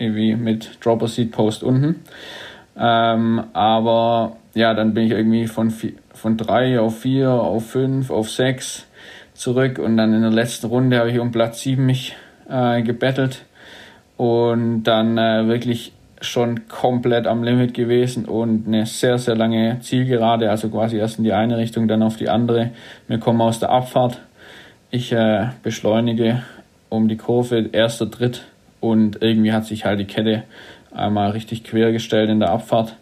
irgendwie mit Dropper Seat Post unten. Ähm, aber ja, dann bin ich irgendwie von, vi- von drei auf vier, auf fünf, auf sechs zurück und dann in der letzten Runde habe ich um Platz sieben mich äh, gebettelt und dann äh, wirklich schon komplett am Limit gewesen und eine sehr, sehr lange Zielgerade, also quasi erst in die eine Richtung, dann auf die andere. Wir kommen aus der Abfahrt. Ich äh, beschleunige um die Kurve, erster Tritt und irgendwie hat sich halt die Kette einmal richtig quer gestellt in der Abfahrt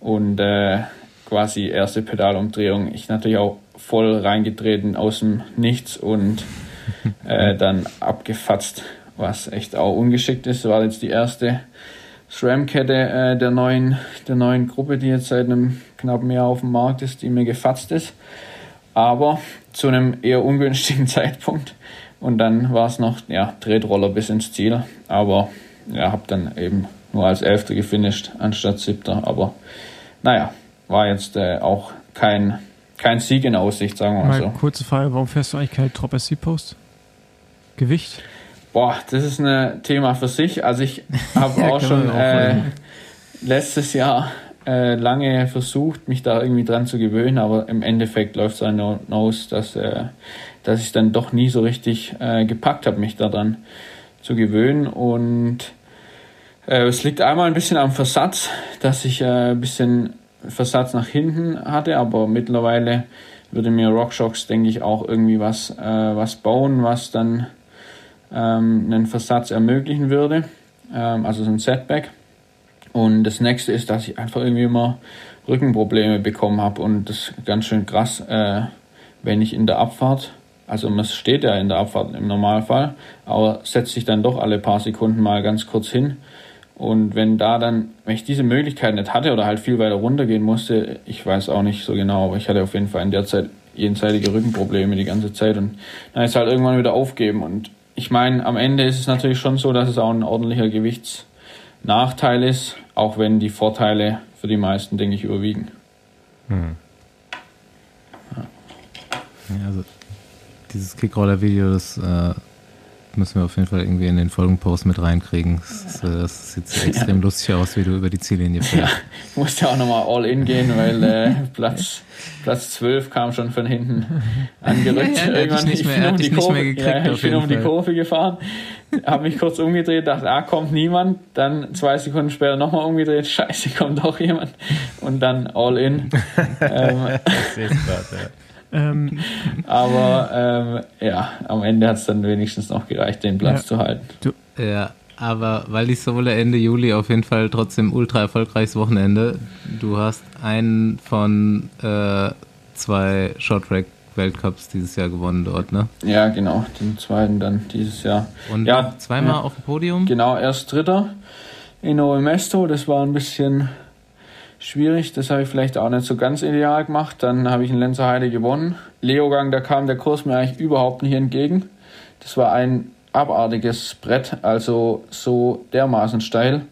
und äh, quasi erste Pedalumdrehung. Ich natürlich auch voll reingetreten aus dem Nichts und äh, dann abgefatzt, was echt auch ungeschickt ist. War jetzt die erste SRAM-Kette äh, der, neuen, der neuen Gruppe, die jetzt seit einem knappen Jahr auf dem Markt ist, die mir gefatzt ist. Aber zu einem eher ungünstigen Zeitpunkt. Und dann war es noch, ja, Tretroller bis ins Ziel. Aber ja, habe dann eben nur als Elfter gefinisht anstatt Siebter. Aber naja, war jetzt äh, auch kein, kein Sieg in Aussicht, sagen wir mal, mal so. Kurze Frage, warum fährst du eigentlich keine Top SC Post? Gewicht? Boah, das ist ein Thema für sich. Also ich habe ja, auch schon auch äh, letztes Jahr äh, lange versucht, mich da irgendwie dran zu gewöhnen, aber im Endeffekt läuft es dann aus, dass, äh, dass ich dann doch nie so richtig äh, gepackt habe, mich daran zu gewöhnen. Und äh, es liegt einmal ein bisschen am Versatz, dass ich äh, ein bisschen Versatz nach hinten hatte, aber mittlerweile würde mir RockShox, denke ich, auch irgendwie was, äh, was bauen, was dann ähm, einen Versatz ermöglichen würde, ähm, also so ein Setback. Und das nächste ist, dass ich einfach irgendwie immer Rückenprobleme bekommen habe und das ist ganz schön krass, äh, wenn ich in der Abfahrt, also man steht ja in der Abfahrt im Normalfall, aber setzt sich dann doch alle paar Sekunden mal ganz kurz hin. Und wenn da dann, wenn ich diese Möglichkeit nicht hatte oder halt viel weiter runtergehen musste, ich weiß auch nicht so genau, aber ich hatte auf jeden Fall in der Zeit jenseitige Rückenprobleme die ganze Zeit und dann ist halt irgendwann wieder aufgeben und ich meine, am Ende ist es natürlich schon so, dass es auch ein ordentlicher Gewichtsnachteil ist, auch wenn die Vorteile für die meisten, denke ich, überwiegen. Hm. Ja. Also dieses Kickroller-Video, das äh, müssen wir auf jeden Fall irgendwie in den Folgenpost mit reinkriegen. Das, äh, das sieht so extrem ja. lustig aus, wie du über die Ziellinie fährst. Ja, ich musste auch nochmal all in gehen, weil äh, Platz, Platz 12 kam schon von hinten angerückt. Ja, Irgendwann ich, mehr, um die Kurve, ja, ich bin um die Kurve gefahren, habe mich kurz umgedreht, dachte, ah, kommt niemand. Dann zwei Sekunden später nochmal umgedreht, scheiße, kommt doch jemand. Und dann all in. ähm, das ist grad, ja. Ähm, Aber ähm, ja, am Ende hat es dann wenigstens noch gereicht, den Platz ja, zu halten. Du, ja, aber weil die Sohle Ende Juli auf jeden Fall trotzdem ultra erfolgreiches Wochenende. Du hast einen von äh, zwei Shorttrack Weltcups dieses Jahr gewonnen dort, ne? Ja, genau, den zweiten dann dieses Jahr. Und ja, zweimal ja, auf dem Podium? Genau, erst Dritter in Oemesto, das war ein bisschen schwierig. Das habe ich vielleicht auch nicht so ganz ideal gemacht. Dann habe ich in Lenzerheide gewonnen. Leogang, da kam der Kurs mir eigentlich überhaupt nicht entgegen. Das war ein abartiges Brett, also so dermaßen steil.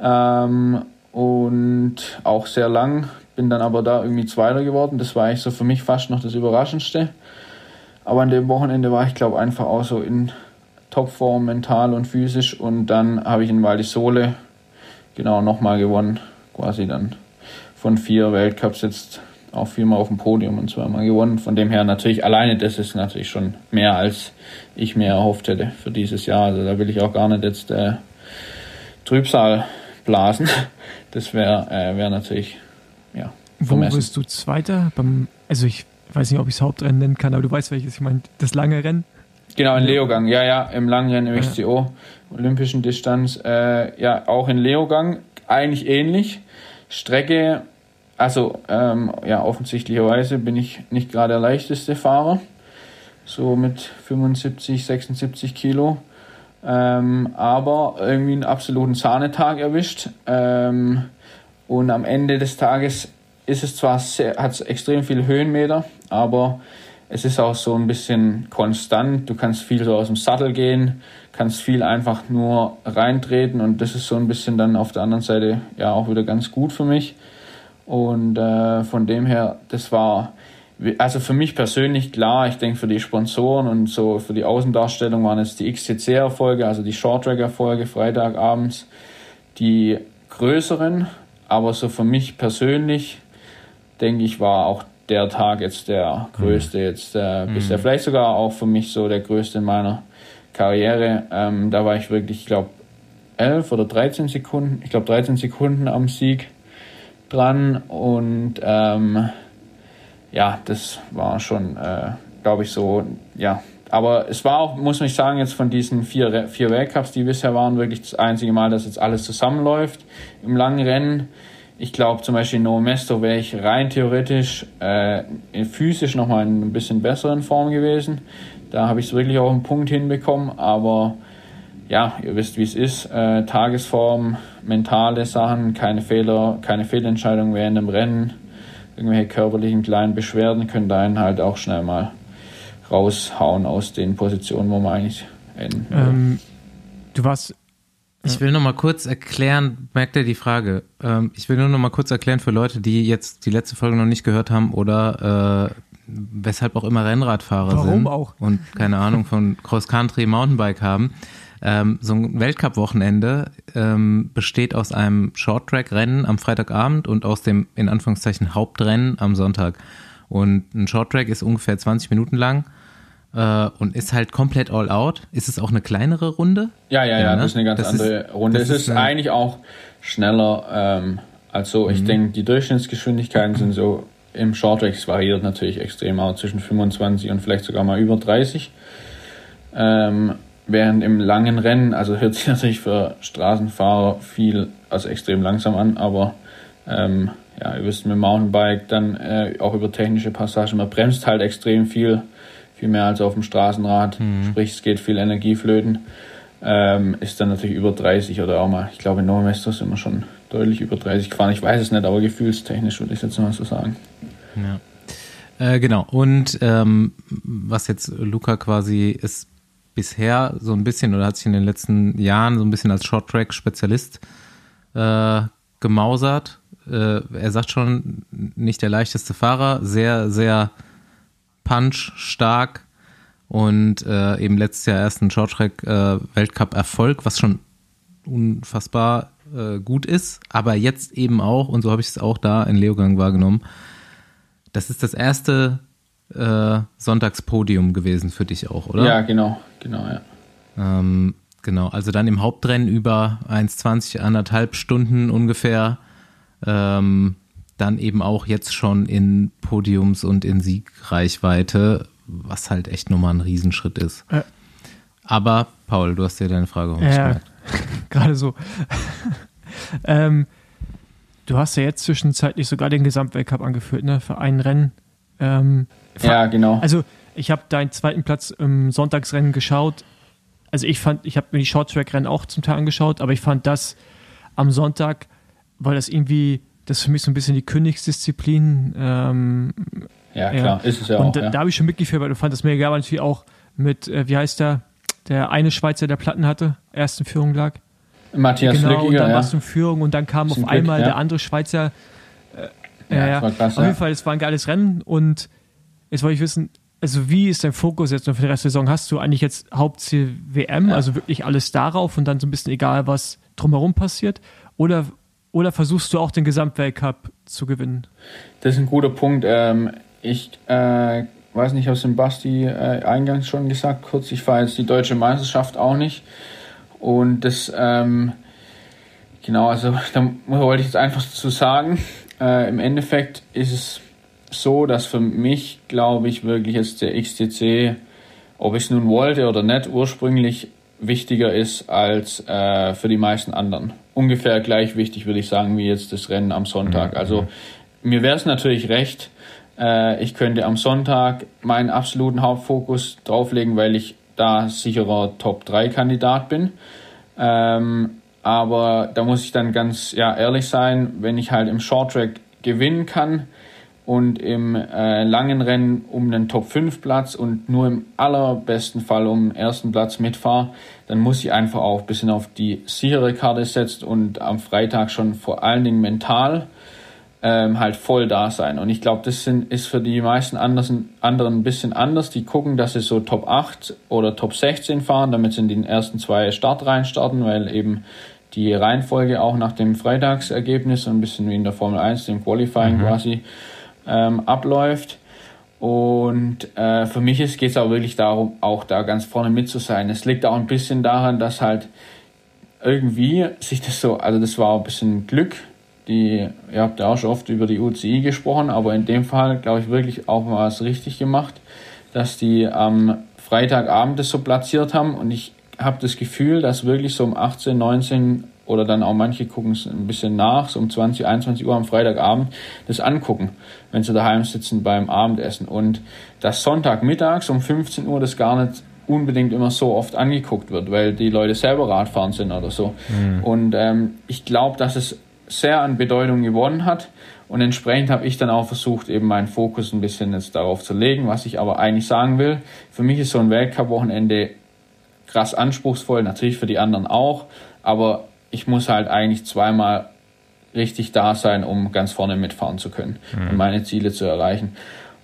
Ähm, und auch sehr lang. Bin dann aber da irgendwie Zweiter geworden. Das war eigentlich so für mich fast noch das Überraschendste. Aber an dem Wochenende war ich, glaube einfach auch so in Topform, mental und physisch. Und dann habe ich in Val di Sole genau nochmal gewonnen quasi dann von vier Weltcups jetzt auch viermal auf dem Podium und zweimal gewonnen. Von dem her natürlich alleine das ist natürlich schon mehr als ich mir erhofft hätte für dieses Jahr. Also da will ich auch gar nicht jetzt äh, Trübsal blasen. Das wäre äh, wär natürlich ja. Vermessen. Wo bist du Zweiter? Beim, also ich weiß nicht, ob ich es Hauptrennen nennen kann, aber du weißt welches. Ich meine das lange Rennen. Genau, in Leogang, ja, ja, im Langrennen im XCO, olympischen Distanz, äh, ja, auch in Leogang, eigentlich ähnlich. Strecke, also ähm, ja, offensichtlicherweise bin ich nicht gerade der leichteste Fahrer, so mit 75, 76 Kilo. Ähm, aber irgendwie einen absoluten Sahnetag erwischt. Ähm, und am Ende des Tages ist es zwar hat es extrem viele Höhenmeter, aber es ist auch so ein bisschen konstant. Du kannst viel so aus dem Sattel gehen, kannst viel einfach nur reintreten und das ist so ein bisschen dann auf der anderen Seite ja auch wieder ganz gut für mich. Und äh, von dem her, das war also für mich persönlich klar, ich denke für die Sponsoren und so für die Außendarstellung waren es die XTC-Erfolge, also die Short-Track-Erfolge Freitagabends, die größeren, aber so für mich persönlich denke ich war auch der Tag jetzt der größte mhm. jetzt äh, bisher, mhm. vielleicht sogar auch für mich so der größte in meiner Karriere. Ähm, da war ich wirklich, ich glaube, 11 oder 13 Sekunden, ich glaube 13 Sekunden am Sieg dran und ähm, ja, das war schon, äh, glaube ich, so, ja, aber es war auch, muss ich sagen, jetzt von diesen vier, vier Weltcups, die bisher waren, wirklich das einzige Mal, dass jetzt alles zusammenläuft im langen Rennen. Ich glaube zum Beispiel in No Mesto wäre ich rein theoretisch äh, physisch nochmal in ein bisschen besseren Form gewesen. Da habe ich es wirklich auch einen Punkt hinbekommen, aber ja, ihr wisst, wie es ist. Äh, Tagesform, mentale Sachen, keine Fehler, keine Fehlentscheidungen während dem Rennen, irgendwelche körperlichen kleinen Beschwerden können da einen halt auch schnell mal raushauen aus den Positionen, wo man eigentlich enden ähm, Du warst. Ich will noch mal kurz erklären, merkt ihr die Frage? Ähm, ich will nur noch mal kurz erklären für Leute, die jetzt die letzte Folge noch nicht gehört haben oder äh, weshalb auch immer Rennradfahrer Warum sind auch? und keine Ahnung von Cross Country Mountainbike haben. Ähm, so ein Weltcup-Wochenende ähm, besteht aus einem Shorttrack-Rennen am Freitagabend und aus dem in Anführungszeichen Hauptrennen am Sonntag. Und ein Shorttrack ist ungefähr 20 Minuten lang äh, und ist halt komplett all out. Ist es auch eine kleinere Runde? Ja, ja, ja, ja ne? das ist eine ganz das andere ist, Runde. Es ist, ist eigentlich auch schneller. Ähm, also ich mhm. denke, die Durchschnittsgeschwindigkeiten sind so im Shorttrack, es variiert natürlich extrem, auch zwischen 25 und vielleicht sogar mal über 30. Ähm, während im langen Rennen, also hört sich natürlich für Straßenfahrer viel, also extrem langsam an, aber ähm, ja, ihr wisst mit dem Mountainbike dann äh, auch über technische Passagen, man bremst halt extrem viel, viel mehr als auf dem Straßenrad, mhm. sprich es geht viel Energie flöten, ähm, ist dann natürlich über 30 oder auch mal, ich glaube in Neumester sind wir schon deutlich über 30 gefahren, ich weiß es nicht, aber gefühlstechnisch würde ich jetzt mal so sagen. Ja. Äh, genau. Und ähm, was jetzt Luca quasi ist bisher so ein bisschen oder hat sich in den letzten Jahren so ein bisschen als Short-Track-Spezialist äh, gemausert. Äh, er sagt schon, nicht der leichteste Fahrer, sehr, sehr punch, stark und äh, eben letztes Jahr erst ein Short-Track-Weltcup-Erfolg, was schon unfassbar äh, gut ist, aber jetzt eben auch, und so habe ich es auch da in Leogang wahrgenommen, das ist das erste äh, Sonntagspodium gewesen für dich auch, oder? Ja, genau, genau, ja. Ähm, genau, also dann im Hauptrennen über 1,20, anderthalb Stunden ungefähr. Ähm, dann eben auch jetzt schon in Podiums- und in Siegreichweite, was halt echt nochmal ein Riesenschritt ist. Äh. Aber, Paul, du hast dir deine Frage ja, gerade so. ähm, du hast ja jetzt zwischenzeitlich sogar den Gesamtweltcup angeführt, ne? Für ein Rennen. Ähm, ja, genau. Also, ich habe deinen zweiten Platz im Sonntagsrennen geschaut. Also, ich fand, ich habe mir die Shorttrack-Rennen auch zum Teil angeschaut, aber ich fand das am Sonntag, weil das irgendwie, das ist für mich so ein bisschen die Königsdisziplin. Ähm, ja, klar, ja. ist es ja Und auch. da, ja. da habe ich schon mitgeführt, weil du fandest mir egal, natürlich auch mit, äh, wie heißt der, der eine Schweizer, der Platten hatte, erst in Führung lag. Matthias genau, Lückiger, und dann ja. warst du in Führung und dann kam auf Glück, einmal ja. der andere Schweizer. Äh, ja, ja. Krass, auf jeden Fall, es war ein geiles Rennen und jetzt wollte ich wissen, also wie ist dein Fokus jetzt noch für die Rest der Saison? Hast du eigentlich jetzt Hauptziel WM, also wirklich alles darauf und dann so ein bisschen egal, was drumherum passiert? Oder, oder versuchst du auch den Gesamtweltcup zu gewinnen? Das ist ein guter Punkt. Ähm, ich äh, weiß nicht, aus dem Basti äh, eingangs schon gesagt, kurz, ich fahre jetzt die deutsche Meisterschaft auch nicht. Und das, ähm, genau, also da wollte ich jetzt einfach zu sagen, äh, im Endeffekt ist es so, dass für mich, glaube ich, wirklich jetzt der XTC, ob ich es nun wollte oder nicht, ursprünglich wichtiger ist als äh, für die meisten anderen. Ungefähr gleich wichtig, würde ich sagen, wie jetzt das Rennen am Sonntag. Mhm. Also mir wäre es natürlich recht, äh, ich könnte am Sonntag meinen absoluten Hauptfokus drauflegen, weil ich da sicherer Top-3-Kandidat bin. Ähm, aber da muss ich dann ganz ja, ehrlich sein, wenn ich halt im Short-Track gewinnen kann und im äh, langen Rennen um den Top-5-Platz und nur im allerbesten Fall um den ersten Platz mitfahre, dann muss ich einfach auch ein bisschen auf die sichere Karte setzen und am Freitag schon vor allen Dingen mental ähm, halt voll da sein. Und ich glaube, das sind, ist für die meisten anderen, anderen ein bisschen anders. Die gucken, dass sie so Top 8 oder Top 16 fahren, damit sie in den ersten zwei Startreihen starten, weil eben die Reihenfolge auch nach dem Freitagsergebnis, so ein bisschen wie in der Formel 1, dem Qualifying mhm. quasi, ähm, abläuft. Und äh, für mich geht es auch wirklich darum, auch da ganz vorne mit zu sein. Es liegt auch ein bisschen daran, dass halt irgendwie sich das so, also das war ein bisschen Glück, die, ihr habt ja auch schon oft über die UCI gesprochen, aber in dem Fall glaube ich wirklich auch mal was richtig gemacht, dass die am Freitagabend das so platziert haben und ich habe das Gefühl, dass wirklich so um 18, 19 oder dann auch manche gucken es ein bisschen nach, so um 20, 21 Uhr am Freitagabend das angucken, wenn sie daheim sitzen beim Abendessen. Und dass Sonntagmittags um 15 Uhr das gar nicht unbedingt immer so oft angeguckt wird, weil die Leute selber Radfahren sind oder so. Mhm. Und ähm, ich glaube, dass es sehr an Bedeutung gewonnen hat. Und entsprechend habe ich dann auch versucht, eben meinen Fokus ein bisschen jetzt darauf zu legen. Was ich aber eigentlich sagen will, für mich ist so ein Weltcup-Wochenende krass anspruchsvoll, natürlich für die anderen auch, aber ich muss halt eigentlich zweimal richtig da sein, um ganz vorne mitfahren zu können mhm. und meine Ziele zu erreichen.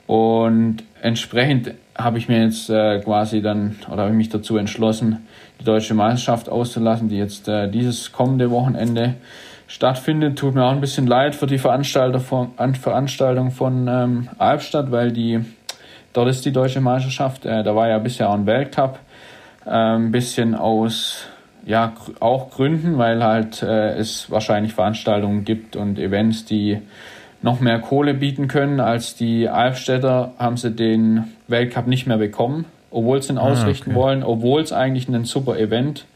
Und entsprechend habe ich mir jetzt äh, quasi dann oder habe ich mich dazu entschlossen, die deutsche Meisterschaft auszulassen, die jetzt äh, dieses kommende Wochenende stattfindet. Tut mir auch ein bisschen leid für die Veranstalter von, Veranstaltung von ähm, Albstadt, weil die dort ist die deutsche Meisterschaft. Äh, da war ja bisher auch ein Weltcup. Ein ähm, bisschen aus ja auch Gründen, weil halt äh, es wahrscheinlich Veranstaltungen gibt und Events, die noch mehr Kohle bieten können als die Albstädter, haben sie den Weltcup nicht mehr bekommen, obwohl sie ihn ah, ausrichten okay. wollen, obwohl es eigentlich ein super Event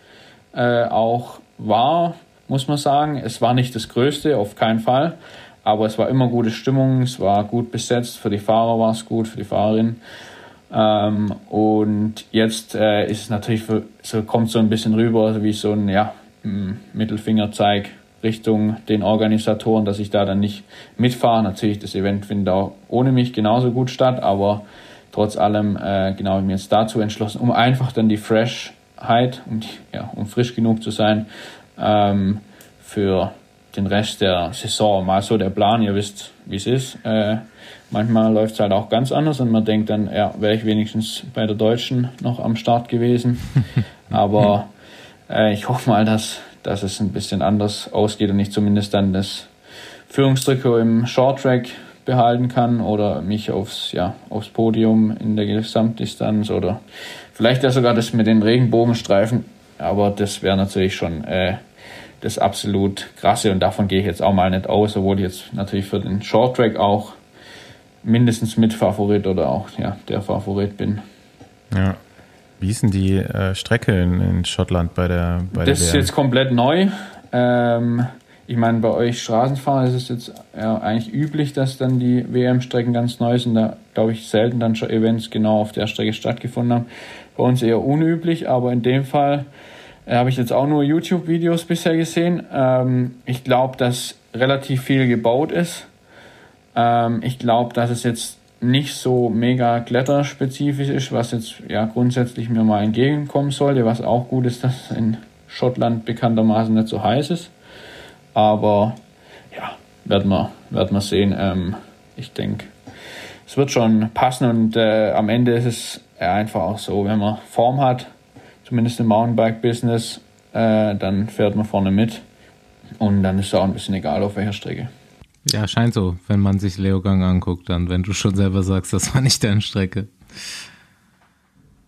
äh, auch war, muss man sagen. Es war nicht das Größte, auf keinen Fall, aber es war immer gute Stimmung, es war gut besetzt, für die Fahrer war es gut, für die Fahrerin. Ähm, und jetzt äh, ist es natürlich für, so kommt so ein bisschen rüber wie so ein ja, Mittelfingerzeig Richtung den Organisatoren, dass ich da dann nicht mitfahre. Natürlich, das Event findet auch ohne mich genauso gut statt, aber trotz allem äh, genau ich mir jetzt dazu entschlossen, um einfach dann die Freshheit, um, ja, um frisch genug zu sein ähm, für den Rest der Saison. Mal so der Plan, ihr wisst, wie es ist. Äh, Manchmal läuft es halt auch ganz anders und man denkt dann, ja, wäre ich wenigstens bei der Deutschen noch am Start gewesen. Aber äh, ich hoffe mal, dass, dass es ein bisschen anders ausgeht und ich zumindest dann das Führungstrikot im Shorttrack behalten kann oder mich aufs, ja, aufs Podium in der Gesamtdistanz oder vielleicht ja sogar das mit den Regenbogenstreifen. Aber das wäre natürlich schon äh, das absolut krasse und davon gehe ich jetzt auch mal nicht aus, obwohl ich jetzt natürlich für den Shorttrack auch mindestens Mitfavorit oder auch ja, der Favorit bin. Ja. Wie ist denn die äh, Strecke in, in, Schottland bei der bei Das der ist jetzt komplett neu. Ähm, ich meine, bei euch Straßenfahren ist es jetzt ja, eigentlich üblich, dass dann die WM-Strecken ganz neu sind. Da glaube ich selten dann schon Events genau auf der Strecke stattgefunden haben. Bei uns eher unüblich, aber in dem Fall äh, habe ich jetzt auch nur YouTube-Videos bisher gesehen. Ähm, ich glaube, dass relativ viel gebaut ist. Ähm, ich glaube, dass es jetzt nicht so mega kletterspezifisch ist, was jetzt ja grundsätzlich mir mal entgegenkommen sollte, was auch gut ist, dass in Schottland bekanntermaßen nicht so heiß ist. Aber ja, werden wir, werden wir sehen. Ähm, ich denke, es wird schon passen und äh, am Ende ist es einfach auch so, wenn man Form hat, zumindest im Mountainbike-Business, äh, dann fährt man vorne mit und dann ist es auch ein bisschen egal, auf welcher Strecke. Ja, scheint so, wenn man sich Leogang anguckt, dann, wenn du schon selber sagst, das war nicht deine Strecke.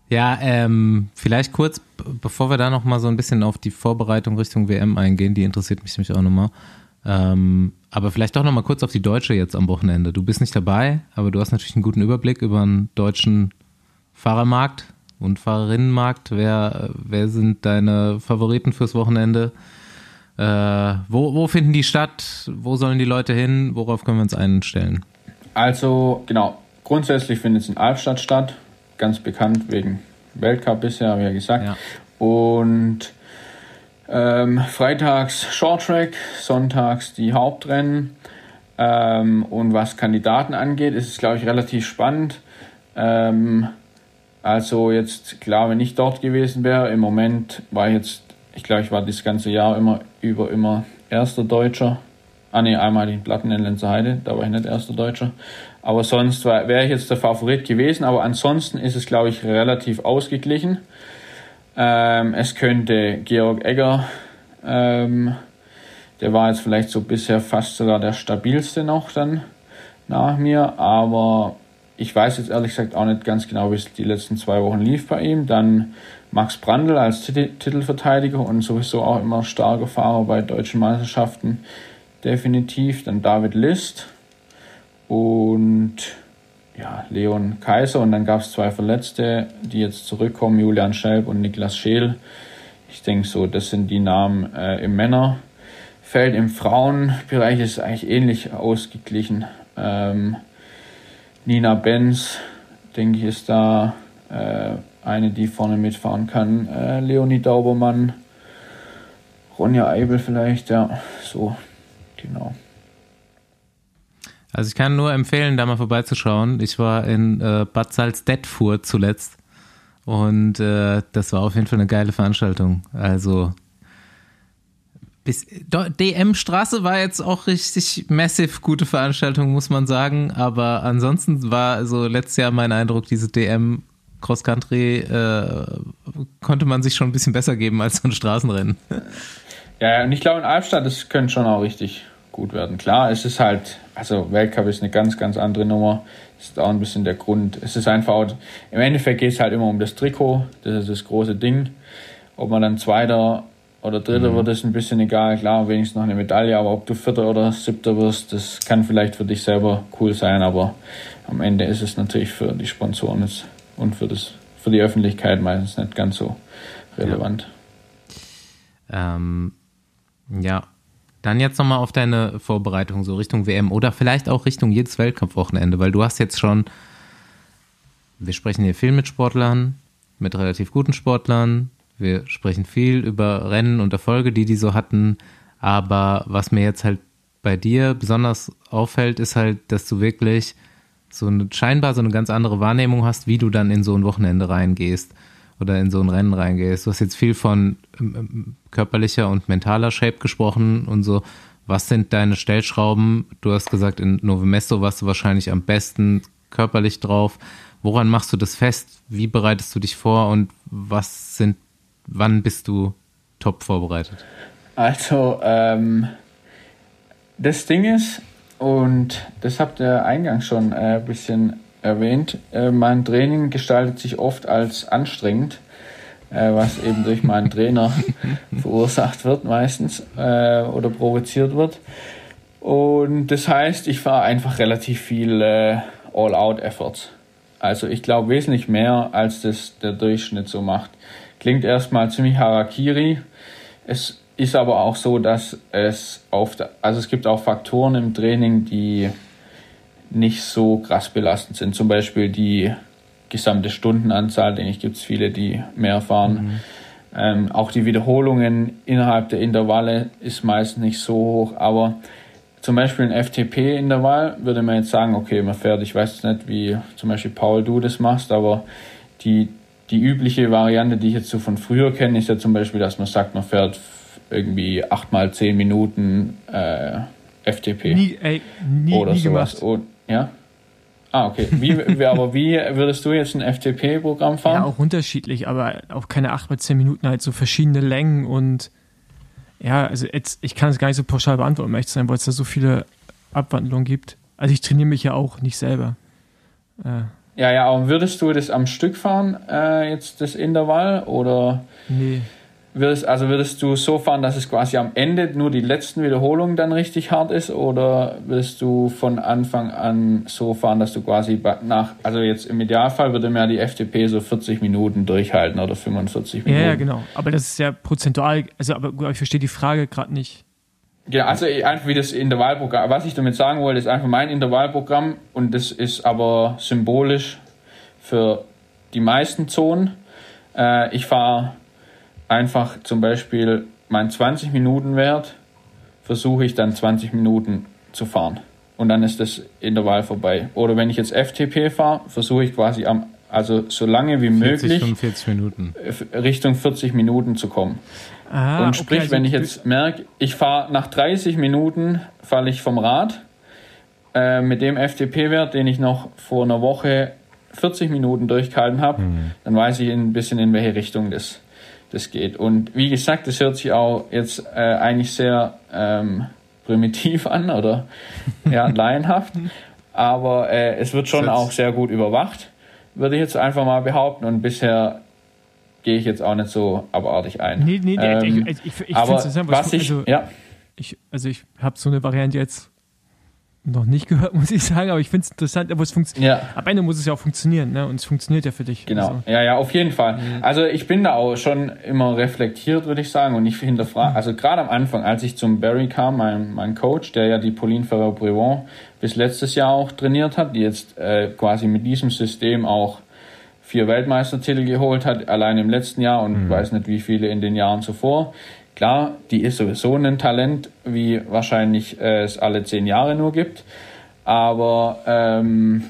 Ja, ähm, vielleicht kurz, bevor wir da nochmal so ein bisschen auf die Vorbereitung Richtung WM eingehen, die interessiert mich nämlich auch nochmal. Ähm, aber vielleicht doch nochmal kurz auf die Deutsche jetzt am Wochenende. Du bist nicht dabei, aber du hast natürlich einen guten Überblick über den deutschen Fahrermarkt und Fahrerinnenmarkt. Wer, wer sind deine Favoriten fürs Wochenende? Äh, wo, wo finden die statt? Wo sollen die Leute hin? Worauf können wir uns einstellen? Also, genau. Grundsätzlich findet es in Albstadt statt. Ganz bekannt wegen Weltcup bisher, wie ja gesagt. Ja. Und ähm, freitags Shorttrack, sonntags die Hauptrennen. Ähm, und was Kandidaten angeht, ist es, glaube ich, relativ spannend. Ähm, also jetzt, klar, wenn ich dort gewesen wäre, im Moment war jetzt ich glaube, ich war das ganze Jahr immer über immer erster Deutscher. Ah ne, einmal die Platten in Lenzerheide, da war ich nicht erster Deutscher. Aber sonst wäre ich jetzt der Favorit gewesen. Aber ansonsten ist es, glaube ich, relativ ausgeglichen. Ähm, es könnte Georg Egger, ähm, der war jetzt vielleicht so bisher fast sogar der stabilste noch dann nach mir. Aber ich weiß jetzt ehrlich gesagt auch nicht ganz genau, wie es die letzten zwei Wochen lief bei ihm. Dann Max Brandl als Titelverteidiger und sowieso auch immer starker Fahrer bei deutschen Meisterschaften. Definitiv. Dann David List. Und ja, Leon Kaiser und dann gab es zwei Verletzte, die jetzt zurückkommen, Julian Schelp und Niklas Scheel. Ich denke so, das sind die Namen äh, im Männerfeld. Im Frauenbereich ist es eigentlich ähnlich ausgeglichen. Ähm, Nina Benz, denke ich, ist da äh, eine, die vorne mitfahren kann. Äh, Leonie Daubermann, Ronja Eibel vielleicht, ja, so, genau. Also ich kann nur empfehlen, da mal vorbeizuschauen. Ich war in äh, Bad Salzdetfurt zuletzt und äh, das war auf jeden Fall eine geile Veranstaltung. Also bis DM Straße war jetzt auch richtig massiv gute Veranstaltung, muss man sagen. Aber ansonsten war so letztes Jahr mein Eindruck, diese DM Cross Country äh, konnte man sich schon ein bisschen besser geben als so ein Straßenrennen. Ja, und ich glaube in Albstadt, das könnte schon auch richtig gut werden. Klar, es ist halt, also Weltcup ist eine ganz, ganz andere Nummer. Das ist auch ein bisschen der Grund. Es ist einfach, im Endeffekt geht es halt immer um das Trikot. Das ist das große Ding. Ob man dann Zweiter oder Dritter mhm. wird, ist ein bisschen egal. Klar, wenigstens noch eine Medaille, aber ob du Vierter oder Siebter wirst, das kann vielleicht für dich selber cool sein, aber am Ende ist es natürlich für die Sponsoren und für, das, für die Öffentlichkeit meistens nicht ganz so relevant. Ja, ähm, ja dann jetzt nochmal auf deine Vorbereitung, so Richtung WM oder vielleicht auch Richtung jedes Weltcup-Wochenende, weil du hast jetzt schon, wir sprechen hier viel mit Sportlern, mit relativ guten Sportlern, wir sprechen viel über Rennen und Erfolge, die die so hatten, aber was mir jetzt halt bei dir besonders auffällt, ist halt, dass du wirklich so eine, scheinbar so eine ganz andere Wahrnehmung hast, wie du dann in so ein Wochenende reingehst oder in so ein Rennen reingehst. Du hast jetzt viel von ähm, ähm, körperlicher und mentaler Shape gesprochen und so. Was sind deine Stellschrauben? Du hast gesagt, in Novemesto warst du wahrscheinlich am besten körperlich drauf. Woran machst du das fest? Wie bereitest du dich vor und was sind, wann bist du top vorbereitet? Also, ähm, das Ding ist, und das habt ihr eingangs schon ein äh, bisschen erwähnt. Äh, mein Training gestaltet sich oft als anstrengend, äh, was eben durch meinen Trainer verursacht wird meistens äh, oder provoziert wird. Und das heißt, ich fahre einfach relativ viel äh, All-Out-Efforts. Also ich glaube wesentlich mehr, als das der Durchschnitt so macht. Klingt erstmal ziemlich Harakiri. Es ist aber auch so, dass es auf der, also es gibt auch Faktoren im Training, die nicht so krass belastend sind. Zum Beispiel die gesamte Stundenanzahl, denke ich, gibt es viele, die mehr fahren. Mhm. Ähm, auch die Wiederholungen innerhalb der Intervalle ist meist nicht so hoch, aber zum Beispiel ein FTP-Intervall würde man jetzt sagen, okay, man fährt, ich weiß nicht, wie zum Beispiel Paul du das machst, aber die, die übliche Variante, die ich jetzt so von früher kenne, ist ja zum Beispiel, dass man sagt, man fährt irgendwie acht mal zehn Minuten äh, FTP. Nie, ey, nie, oder nie sowas. Und, ja? Ah, okay. Wie, aber wie würdest du jetzt ein FTP-Programm fahren? Ja, auch unterschiedlich, aber auch keine 8 mal 10 Minuten, halt so verschiedene Längen und ja, also jetzt, ich kann es gar nicht so pauschal beantworten, zu sein, weil es da so viele Abwandlungen gibt. Also ich trainiere mich ja auch nicht selber. Äh. Ja, ja, aber würdest du das am Stück fahren, äh, jetzt das Intervall, oder? Nee. Würdest, also würdest du so fahren, dass es quasi am Ende nur die letzten Wiederholungen dann richtig hart ist oder würdest du von Anfang an so fahren, dass du quasi nach, also jetzt im Idealfall würde ja die FTP so 40 Minuten durchhalten oder 45 Minuten. Ja, ja genau. Aber das ist ja prozentual, also aber ich verstehe die Frage gerade nicht. Genau, also einfach wie das Intervallprogramm. Was ich damit sagen wollte, ist einfach mein Intervallprogramm und das ist aber symbolisch für die meisten Zonen. Äh, ich fahre einfach zum Beispiel mein 20 Minuten Wert versuche ich dann 20 Minuten zu fahren und dann ist das Intervall vorbei. Oder wenn ich jetzt FTP fahre, versuche ich quasi am also so lange wie 40, möglich 45 Minuten. Richtung 40 Minuten zu kommen. Ah, und sprich, okay, also wenn ich jetzt merke, ich fahre nach 30 Minuten, falle ich vom Rad äh, mit dem FTP-Wert, den ich noch vor einer Woche 40 Minuten durchgehalten habe, mhm. dann weiß ich ein bisschen in welche Richtung das das geht. Und wie gesagt, das hört sich auch jetzt äh, eigentlich sehr ähm, primitiv an oder ja, laienhaft. Aber äh, es wird schon auch sehr gut überwacht, würde ich jetzt einfach mal behaupten. Und bisher gehe ich jetzt auch nicht so abartig ein. Nee, nee, nee ähm, ich, ich, ich, ich aber was ich, also, ja. Ich, also ich habe so eine Variante jetzt noch nicht gehört, muss ich sagen, aber ich finde es interessant, aber es funktioniert. Ja. Am Ende muss es ja auch funktionieren, ne? Und es funktioniert ja für dich. Genau, Also, ja, ja, auf jeden Fall. Also ich bin da auch schon immer reflektiert, würde ich sagen, und ich hinterfrage, also gerade am Anfang, als ich zum Barry kam, mein, mein Coach, der ja die Pauline Ferrer-Brevon bis letztes Jahr auch trainiert hat, die jetzt äh, quasi mit diesem System auch vier Weltmeistertitel geholt hat, allein im letzten Jahr und weiß nicht wie viele in den Jahren zuvor. Klar, die ist sowieso ein Talent, wie wahrscheinlich äh, es alle zehn Jahre nur gibt. Aber ähm,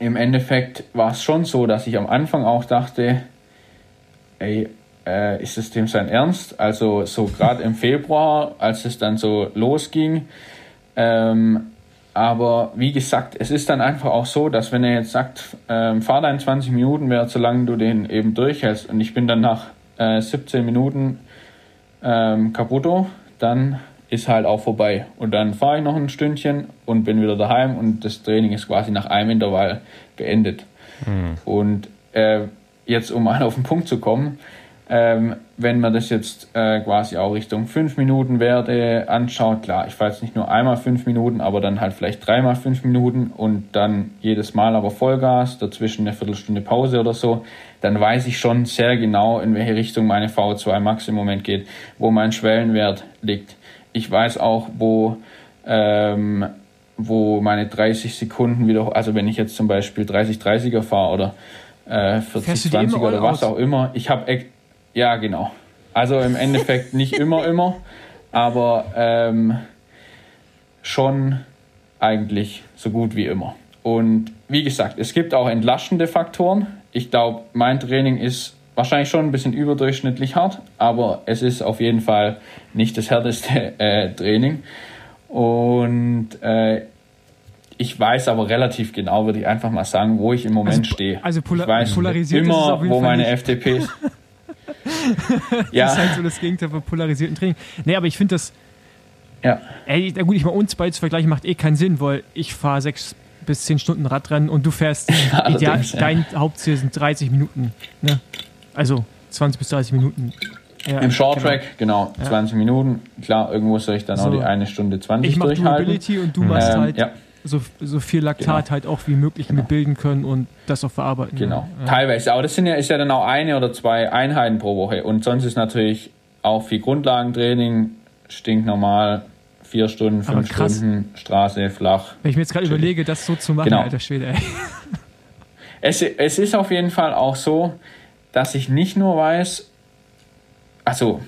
im Endeffekt war es schon so, dass ich am Anfang auch dachte, ey, äh, ist es dem sein Ernst? Also so gerade im Februar, als es dann so losging. Ähm, aber wie gesagt, es ist dann einfach auch so, dass wenn er jetzt sagt, ähm, fahr dein 20 Minuten Wert, solange du den eben durchhältst und ich bin dann nach äh, 17 Minuten ähm, kaputt, dann ist halt auch vorbei. Und dann fahre ich noch ein Stündchen und bin wieder daheim und das Training ist quasi nach einem Intervall beendet. Und äh, jetzt, um mal auf den Punkt zu kommen, ähm, wenn man das jetzt äh, quasi auch Richtung 5 Minuten Werte anschaut, klar, ich fahre jetzt nicht nur einmal 5 Minuten, aber dann halt vielleicht dreimal 5 Minuten und dann jedes Mal aber Vollgas, dazwischen eine Viertelstunde Pause oder so, dann weiß ich schon sehr genau, in welche Richtung meine VO2 Max im Moment geht, wo mein Schwellenwert liegt. Ich weiß auch, wo, ähm, wo meine 30 Sekunden wieder, also wenn ich jetzt zum Beispiel 30-30er fahre oder äh, Fährst du die 40-20er immer oder was out? auch immer, ich habe, ja genau. Also im Endeffekt nicht immer, immer, aber ähm, schon eigentlich so gut wie immer. Und wie gesagt, es gibt auch entlastende Faktoren. Ich glaube, mein Training ist wahrscheinlich schon ein bisschen überdurchschnittlich hart, aber es ist auf jeden Fall nicht das härteste äh, Training. Und äh, ich weiß aber relativ genau, würde ich einfach mal sagen, wo ich im Moment Also stehe. also pola- ich weiß polarisiert immer, wo meine nicht. Ist. Das ja, ist halt so das Gegenteil von polarisierten Training. Nee, aber ich finde das, ja, ey, na gut, ich mal uns beide zu vergleichen, macht eh keinen Sinn, weil ich fahre sechs bis zehn Stunden Radrennen und du fährst ideal, allerdings, ja. dein Hauptziel sind 30 Minuten. Ne? Also 20 bis 30 Minuten. Ja, Im Short genau. Track, genau, 20 Minuten. Klar, irgendwo soll ich dann auch So. die eine Stunde 20 Ich mache durchhalten. Durability und du machst Ähm, halt ja, so, so viel Laktat Genau. halt auch wie möglich mit bilden können und das auch verarbeiten. genau. Ja. Teilweise. Aber das sind ja, ist ja dann auch eine oder zwei Einheiten pro Woche. Und sonst ist natürlich auch viel Grundlagentraining, stinknormal, vier Stunden, fünf. Stunden, Straße, flach. Wenn ich mir jetzt gerade überlege, das so zu machen, Genau. alter Schwede, ey. Es, es ist auf jeden Fall auch so, dass ich nicht nur weiß, also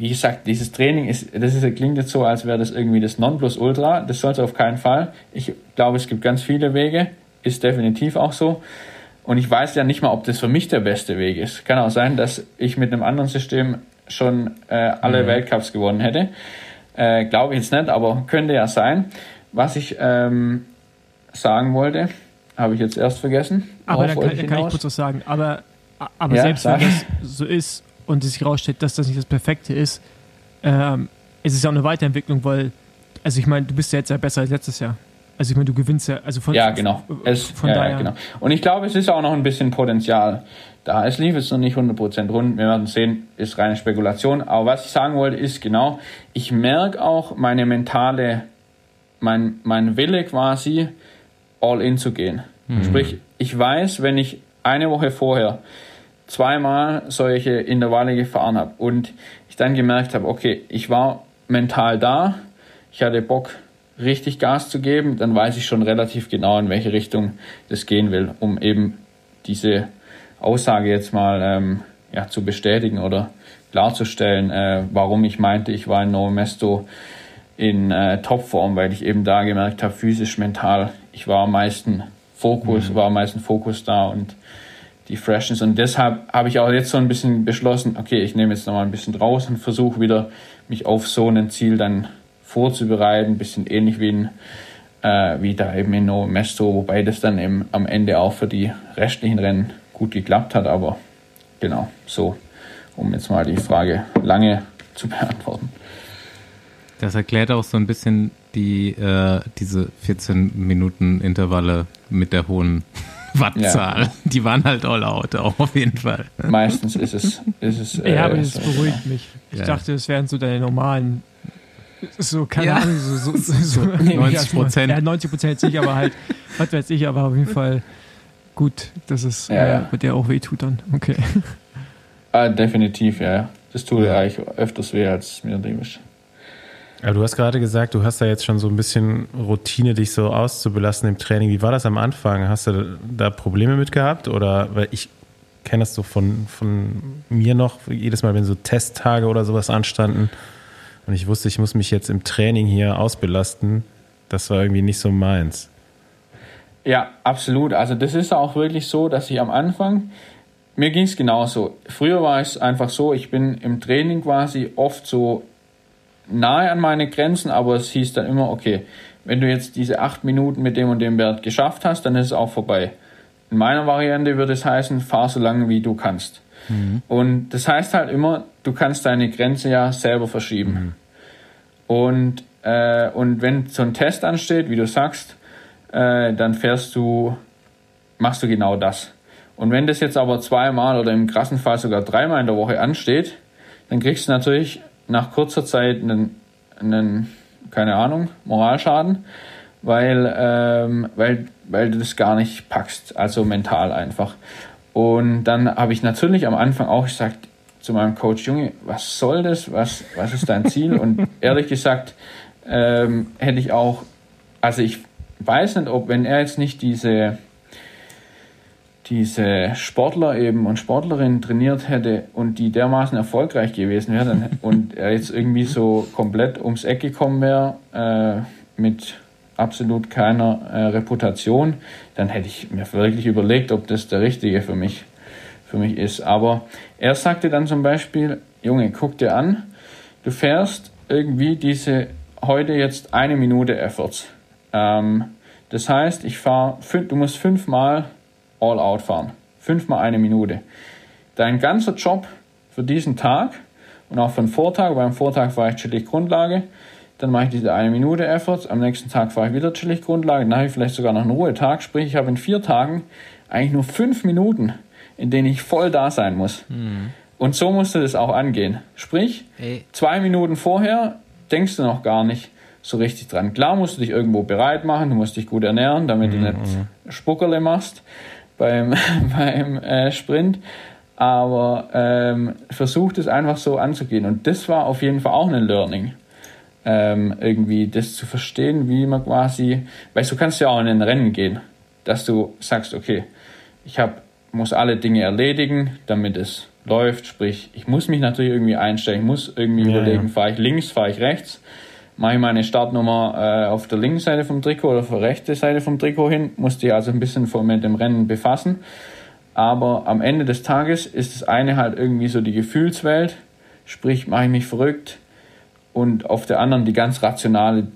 wie gesagt, dieses Training ist, das ist, klingt jetzt so, als wäre das irgendwie das Nonplusultra. Das soll es auf keinen Fall. Ich glaube, es gibt ganz viele Wege, ist definitiv auch so. Und ich weiß ja nicht mal, ob das für mich der beste Weg ist. Kann auch sein, dass ich mit einem anderen System schon äh, alle Weltcups gewonnen hätte. Äh, glaube ich jetzt nicht, aber könnte ja sein. Was ich ähm, sagen wollte, habe ich jetzt erst vergessen. Aber dann kann, kann ich kurz was sagen. Aber, aber Ja, selbst wenn sag. das so ist und es sich herausstellt, dass das nicht das Perfekte ist, ähm, es ist ja auch eine Weiterentwicklung, weil, also ich meine, du bist ja jetzt ja besser als letztes Jahr. Also ich meine, du gewinnst ja, also von Ja, genau. Es, von ja, daher. ja, genau. Und ich glaube, es ist auch noch ein bisschen Potenzial da. Es lief jetzt noch nicht 100% rund. Wir werden sehen, ist reine Spekulation. Aber was ich sagen wollte, ist genau, ich merke auch meine mentale, mein, mein Wille quasi, all in zu gehen. Sprich, ich weiß, wenn ich eine Woche vorher zweimal solche Intervalle gefahren habe und ich dann gemerkt habe, okay, ich war mental da, ich hatte Bock, richtig Gas zu geben, dann weiß ich schon relativ genau, in welche Richtung das gehen will, um eben diese Aussage jetzt mal ähm, ja, zu bestätigen oder klarzustellen, äh, warum ich meinte, ich war in Novo Mesto in äh, Topform, weil ich eben da gemerkt habe, physisch, mental, ich war am meisten Fokus, war am meisten Fokus da und die Freshness. Und deshalb habe ich auch jetzt so ein bisschen beschlossen, okay, ich nehme jetzt nochmal ein bisschen raus und versuche wieder, mich auf so ein Ziel dann vorzubereiten, ein bisschen ähnlich wie, in, äh, wie da eben in Novo Mesto, wobei das dann eben am Ende auch für die restlichen Rennen gut geklappt hat, aber genau, so, um jetzt mal die Frage lange zu beantworten. Das erklärt auch so ein bisschen die, äh, diese 14 Minuten Intervalle mit der hohen Wattzahl. Die waren halt all out, auch auf jeden Fall. Meistens ist es, ist es äh, Ja, aber das so, beruhigt mich. Ich Ja. dachte, es wären so deine normalen So, keine Ja. Ahnung, so, so, so, so 90 Prozent. Ja, 90 Prozent jetzt nicht, aber halt, was weiß ich, aber auf jeden Fall gut, dass es Ja, äh, ja. mit der auch wehtut dann. Okay. Ah, definitiv, ja, ja. Das tut eigentlich öfters weh, als es mir lieb ist. Aber du hast gerade gesagt, du hast da jetzt schon so ein bisschen Routine, dich so auszubelassen im Training. Wie war das am Anfang? Hast du da Probleme mit gehabt? Oder weil ich kenne das so von, von mir noch, jedes Mal, wenn so Testtage oder sowas anstanden und ich wusste, ich muss mich jetzt im Training hier ausbelasten, das war irgendwie nicht so meins. Ja, absolut. Also das ist auch wirklich so, dass ich am Anfang, mir ging es genauso. Früher war es einfach so, ich bin im Training quasi oft so nahe an meine Grenzen, aber es hieß dann immer, okay, wenn du jetzt diese acht Minuten mit dem und dem Wert geschafft hast, dann ist es auch vorbei. In meiner Variante würde es heißen, fahr so lange wie du kannst. Und das heißt halt immer, du kannst deine Grenze ja selber verschieben. Und, äh, und wenn so ein Test ansteht, wie du sagst, äh, dann fährst du, machst du genau das. Und wenn das jetzt aber zweimal oder im krassen Fall sogar dreimal in der Woche ansteht, dann kriegst du natürlich nach kurzer Zeit einen, einen keine Ahnung, Moralschaden, weil, ähm, weil, weil du das gar nicht packst, also mental einfach. Und dann habe ich natürlich am Anfang auch gesagt zu meinem Coach, Junge, was soll das? Was, was ist dein Ziel? Und ehrlich gesagt, ähm, hätte ich auch, also ich weiß nicht, ob, wenn er jetzt nicht diese, diese Sportler eben und Sportlerinnen trainiert hätte und die dermaßen erfolgreich gewesen wäre und er jetzt irgendwie so komplett ums Eck gekommen wäre äh, mit absolut keiner äh, Reputation, dann hätte ich mir wirklich überlegt, ob das der Richtige für mich, für mich ist. Aber er sagte dann zum Beispiel, Junge, guck dir an, du fährst irgendwie diese heute jetzt eine Minute Efforts. Ähm, das heißt, ich fahre, du musst fünfmal all out fahren. Fünfmal eine Minute. Dein ganzer Job für diesen Tag und auch für den Vortag, beim Vortag fahre ich chillig Grundlage, dann mache ich diese eine Minute Efforts, am nächsten Tag fahre ich wieder chillig Grundlage, dann habe ich vielleicht sogar noch einen Ruhetag, sprich ich habe in vier Tagen eigentlich nur fünf Minuten, in denen ich voll da sein muss. Und so musst du das auch angehen. Sprich, Ey. zwei Minuten vorher denkst du noch gar nicht so richtig dran. Klar musst du dich irgendwo bereit machen, du musst dich gut ernähren, damit du nicht Spuckerle machst beim, beim äh, Sprint. Aber ähm, versucht es einfach so anzugehen. Und das war auf jeden Fall auch ein Learning. Ähm, irgendwie das zu verstehen, wie man quasi, weil du kannst ja auch in ein Rennen gehen, dass du sagst, okay, ich hab, muss alle Dinge erledigen, damit es läuft. Sprich, ich muss mich natürlich irgendwie einstellen, ich muss irgendwie Ja, überlegen, ja. fahre ich links, fahre ich rechts, mache ich meine Startnummer äh, auf der linken Seite vom Trikot oder auf der rechten Seite vom Trikot hin, musste ich also ein bisschen vor mit dem Rennen befassen. Aber am Ende des Tages ist das eine halt irgendwie so die Gefühlswelt, sprich, mache ich mich verrückt und auf der anderen die ganz rationale,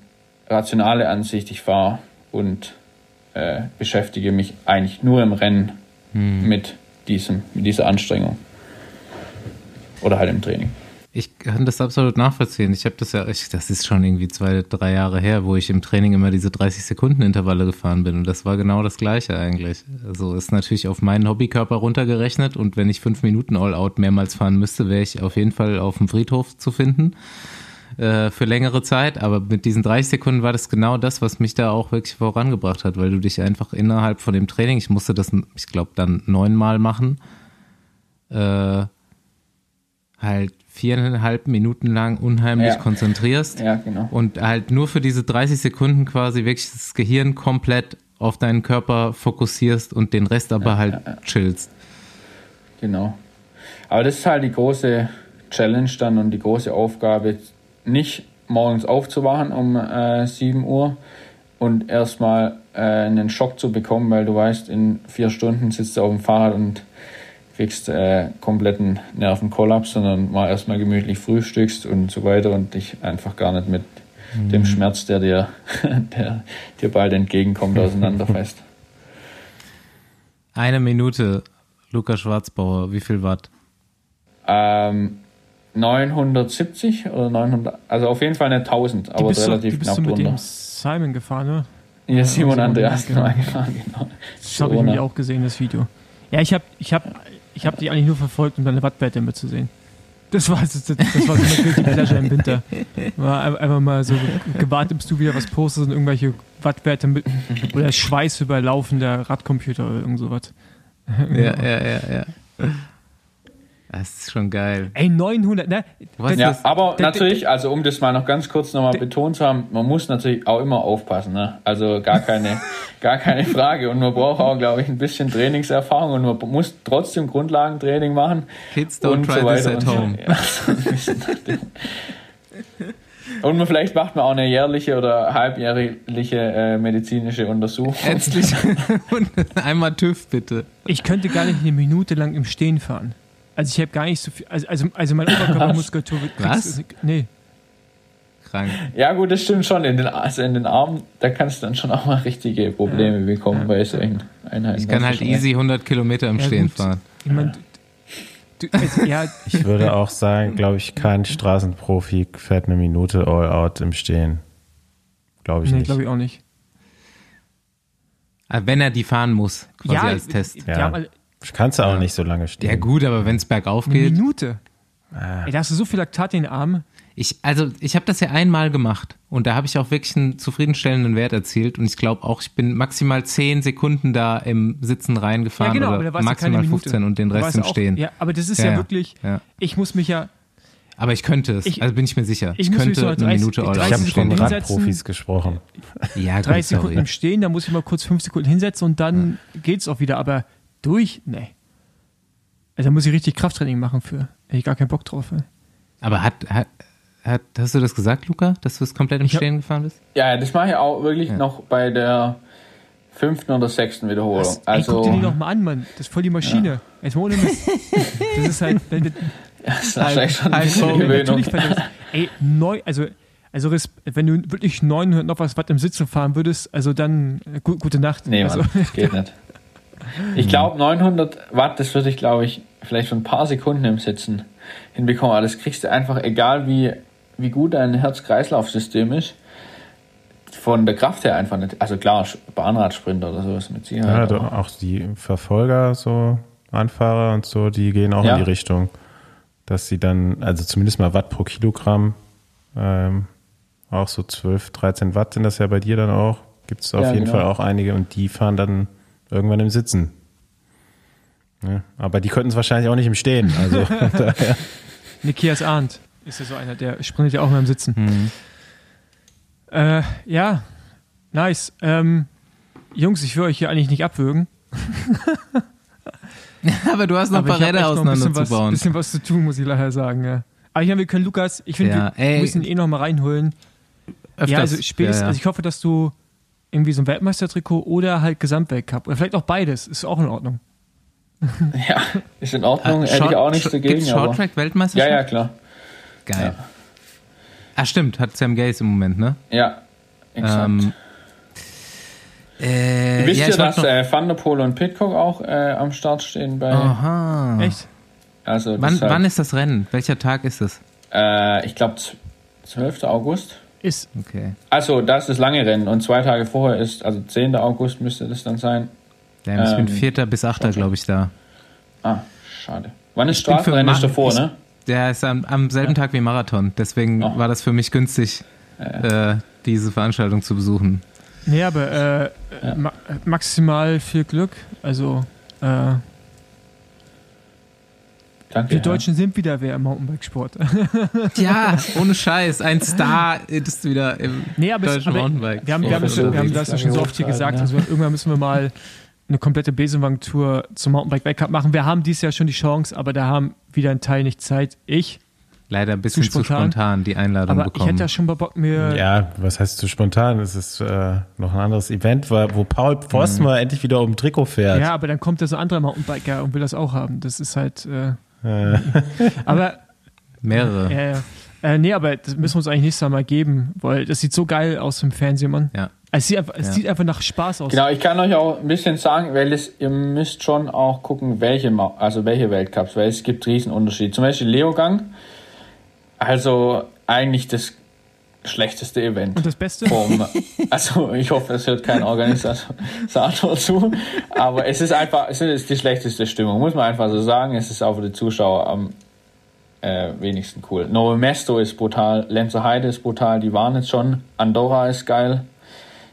rationale Ansicht, ich fahre und äh, beschäftige mich eigentlich nur im Rennen mit, diesem, mit dieser Anstrengung. Oder halt im Training. Ich kann das absolut nachvollziehen. Ich habe das ja, ich, das ist schon irgendwie zwei, drei Jahre her, wo ich im Training immer diese 30 Sekunden Intervalle gefahren bin und das war genau das Gleiche eigentlich. Also ist natürlich auf meinen Hobbykörper runtergerechnet und wenn ich fünf Minuten All-Out mehrmals fahren müsste, wäre ich auf jeden Fall auf dem Friedhof zu finden äh, für längere Zeit. Aber mit diesen 30 Sekunden war das genau das, was mich da auch wirklich vorangebracht hat, weil du dich einfach innerhalb von dem Training, ich musste das, ich glaube, dann neunmal machen, äh, halt viereinhalb Minuten lang unheimlich Ja. konzentrierst Ja, genau. und halt nur für diese 30 Sekunden quasi wirklich das Gehirn komplett auf deinen Körper fokussierst und den Rest aber halt chillst. Genau. Aber das ist halt die große Challenge dann und die große Aufgabe, nicht morgens aufzuwachen um äh, 7 Uhr und erstmal äh, einen Schock zu bekommen, weil du weißt, in vier Stunden sitzt du auf dem Fahrrad und kriegst äh, kompletten Nervenkollaps, sondern mal erstmal gemütlich frühstückst und so weiter und dich einfach gar nicht mit dem Schmerz, der dir, der dir bald entgegenkommt, auseinanderfasst. Eine Minute, Lukas Schwarzbauer, wie viel Watt? Ähm, 970 oder 900, also auf jeden Fall nicht 1000, aber bist du, relativ die bist knapp du mit drunter. dem Simon gefahren, ne? Ja, Simon Simon Andreas genau. gefahren, genau. Das habe ich nämlich auch gesehen, das Video. Ja, ich habe ich hab, ich hab die eigentlich nur verfolgt, um deine Wattwerte mitzusehen. Das war, das, das war so eine Guilty Pleasure im Winter. War einfach mal so gewartet, bis du wieder was postest und irgendwelche Wattwerte mit oder Schweiß über laufender Radcomputer oder irgend sowas. Ja, ja, ja, ja. Das ist schon geil. Ey, 900, ne? Was Ja, ist- aber natürlich, also um das mal noch ganz kurz nochmal betont zu haben, man muss natürlich auch immer aufpassen. Ne? Also gar keine, gar keine Frage. Und man braucht auch, glaube ich, ein bisschen Trainingserfahrung und man muss trotzdem Grundlagentraining machen. Kids don't und try so this weiter at home. Und man, vielleicht macht man auch eine jährliche oder halbjährliche äh, medizinische Untersuchung. Ärztlich. Und einmal TÜV, bitte. Ich könnte gar nicht eine Minute lang im Stehen fahren. Also ich habe gar nicht so viel, also, also, also meine Oberkörpermuskulatur wird Was? Nee. Krank. Ja gut, das stimmt schon. In den, also in den Armen, da kannst du dann schon auch mal richtige Probleme bekommen bei solchen Einheiten. Ich kann halt easy 100 Kilometer im Ja, Stehen gut. fahren. Ich mein, du, also, ja, Ich würde auch sagen, glaube ich, kein Straßenprofi fährt eine Minute all out im Stehen. Glaube ich nee, nicht. glaube ich auch nicht. Aber wenn er die fahren muss, quasi als Test. Die Ja. Kannst du auch nicht so lange stehen. Ja gut, aber wenn es bergauf eine geht. Minute. Ah. Ey, da hast du so viel Laktat in den Armen. Ich, also ich habe das ja einmal gemacht und da habe ich auch wirklich einen zufriedenstellenden Wert erzielt und ich glaube auch, ich bin maximal 10 Sekunden da im Sitzen reingefahren aber oder da warst du keine maximal Minute. 15 und den Rest im auch- Stehen. Ja, aber das ist Ja, ja, ja. wirklich, Ja. ich muss mich ja, Aber ich könnte es, Ich- also bin ich mir sicher. ich Ich, könnte so eine 30 Minute all ich habe von hinsetzen. Radprofis gesprochen. Ja, gut, 30 Sekunden im Stehen, da muss ich mal kurz 5 Sekunden hinsetzen und dann geht's auch wieder. Aber durch, nee. Also da muss ich richtig Krafttraining machen für. Hätte ich gar keinen Bock drauf. Ey. Aber hat, hat, hat, hast du das gesagt, Luca, dass du es komplett im Ich hab- Stehen gefahren bist? Ja, ja, das mache ich auch wirklich noch bei der fünften oder sechsten Wiederholung. Ey, guck also, dir die noch mal an, Mann. Das ist voll die Maschine. Jetzt mal ohne Mist. Das ist halt, wenn, wenn, das ist wahrscheinlich schon ein Halt bisschen so, Gewöhnung. natürlich, wenn du, ey, neu, also, also wenn du wirklich 900 noch was Watt im Sitzen fahren würdest, also dann äh, gu gute Nacht. Nee, also, Mann, das geht nicht. Ich glaube, 900 Watt, das würde ich, glaube ich, vielleicht für ein paar Sekunden im Sitzen hinbekommen. Aber das kriegst du einfach, egal wie, wie gut dein Herz-Kreislauf-System ist, von der Kraft her einfach nicht. Also klar, Bahnradsprinter oder sowas mit Ja, Sicherheit. aber- auch die Verfolger, so Anfahrer und so, die gehen auch Ja. in die Richtung, dass sie dann, also zumindest mal Watt pro Kilogramm, ähm, auch so 12, 13 Watt sind das ja bei dir dann auch. Gibt es auf Ja, jeden genau. Fall auch einige und die fahren dann irgendwann im Sitzen. Ja, aber die könnten es wahrscheinlich auch nicht im Stehen. Also. Nikias Arndt ist ja so einer, der sprintet ja auch mal im Sitzen. Mhm. Äh, ja, nice. Ähm, Jungs, ich will euch hier eigentlich nicht abwürgen. Aber du hast noch ein paar Räder noch ein bisschen was, auseinanderzubauen. bisschen was zu tun, muss ich leider sagen. Ja. Aber ich meine, wir können Lukas, ich finde, Ja, wir ey. müssen ihn eh noch mal reinholen. Öfters. ja, also spätestens, Ja, ja. also ich hoffe, dass du irgendwie so ein Weltmeistertrikot oder halt Gesamtweltcup oder vielleicht auch beides, ist auch in Ordnung. Ja, ist in Ordnung, Ah, hätte ich Short- auch nichts Short- dagegen. Gibt's aber, Shorttrack Weltmeisterschaft? ja, ja, klar. Geil. Ah, stimmt, hat Sam Gaze im Moment, ne? Ja, exakt. Ähm, äh, Wisst ja, ihr, dass noch, äh, Van der Poel und Pitcock auch äh, am Start stehen bei. Aha. Echt? Also Wann, deshalb, wann ist das Rennen? Welcher Tag ist es? äh, ich glaube 12. August. Ist. Okay. Also das ist das lange Rennen und zwei Tage vorher ist, also 10. August müsste das dann sein. Ja, ich bin Ähm, 4. bis 8. glaube ich da. Ah, schade. Wann ist Ich bin Straßenrennen? Ist davor, ich- ne? Der ist am, am selben Tag wie Marathon. Deswegen Oh. war das für mich günstig, äh, diese Veranstaltung zu besuchen. Nee, aber äh, Ja. ma maximal viel Glück. Also, äh, Danke. wir ja. Deutschen sind wieder wer im Mountainbikesport. Ja, ohne Scheiß. Ein Star ist wieder im nee, deutschen aber Mountainbike. wir haben, wir haben, Ja, wir haben so das ja schon so oft hier gesagt. ja. Also irgendwann müssen wir mal eine komplette Besenwagen-Tour zum Mountainbike-Weltcup machen. Wir haben dieses Jahr schon die Chance, aber da haben wieder ein Teil nicht Zeit. Ich. Leider ein bisschen Zu zu spontan, spontan. die Einladung Aber ich bekommen. hätte ja schon mal Bock, mir. Ja, was heißt so spontan? Es ist äh, noch ein anderes Event, wo wo Paul Pfosten Mhm. mal endlich wieder um Trikot fährt. Ja, aber dann kommt da so ein anderer Mountainbiker und will das auch haben. Das ist halt. Äh, Äh, aber Mehrere. Ja, ja. Äh, nee, aber das müssen wir uns eigentlich nächstes Mal geben, weil das sieht so geil aus im Fernsehen, Mann. Ja. Es sieht einfach, es Ja. sieht einfach nach Spaß aus. Genau, ich kann euch auch ein bisschen sagen, weil es, ihr müsst schon auch gucken, welche, also welche Weltcups, weil es gibt Riesenunterschiede. Zum Beispiel Leogang, also eigentlich das schlechteste Event. Und das Beste? Vom, also ich hoffe, es hört kein Organisator zu, aber es ist einfach, es ist die schlechteste Stimmung, muss man einfach so sagen. Es ist auch für die Zuschauer am äh, wenigsten cool. Novo Mesto ist brutal, Lenzer Heide ist brutal, die waren jetzt schon. Andorra ist geil.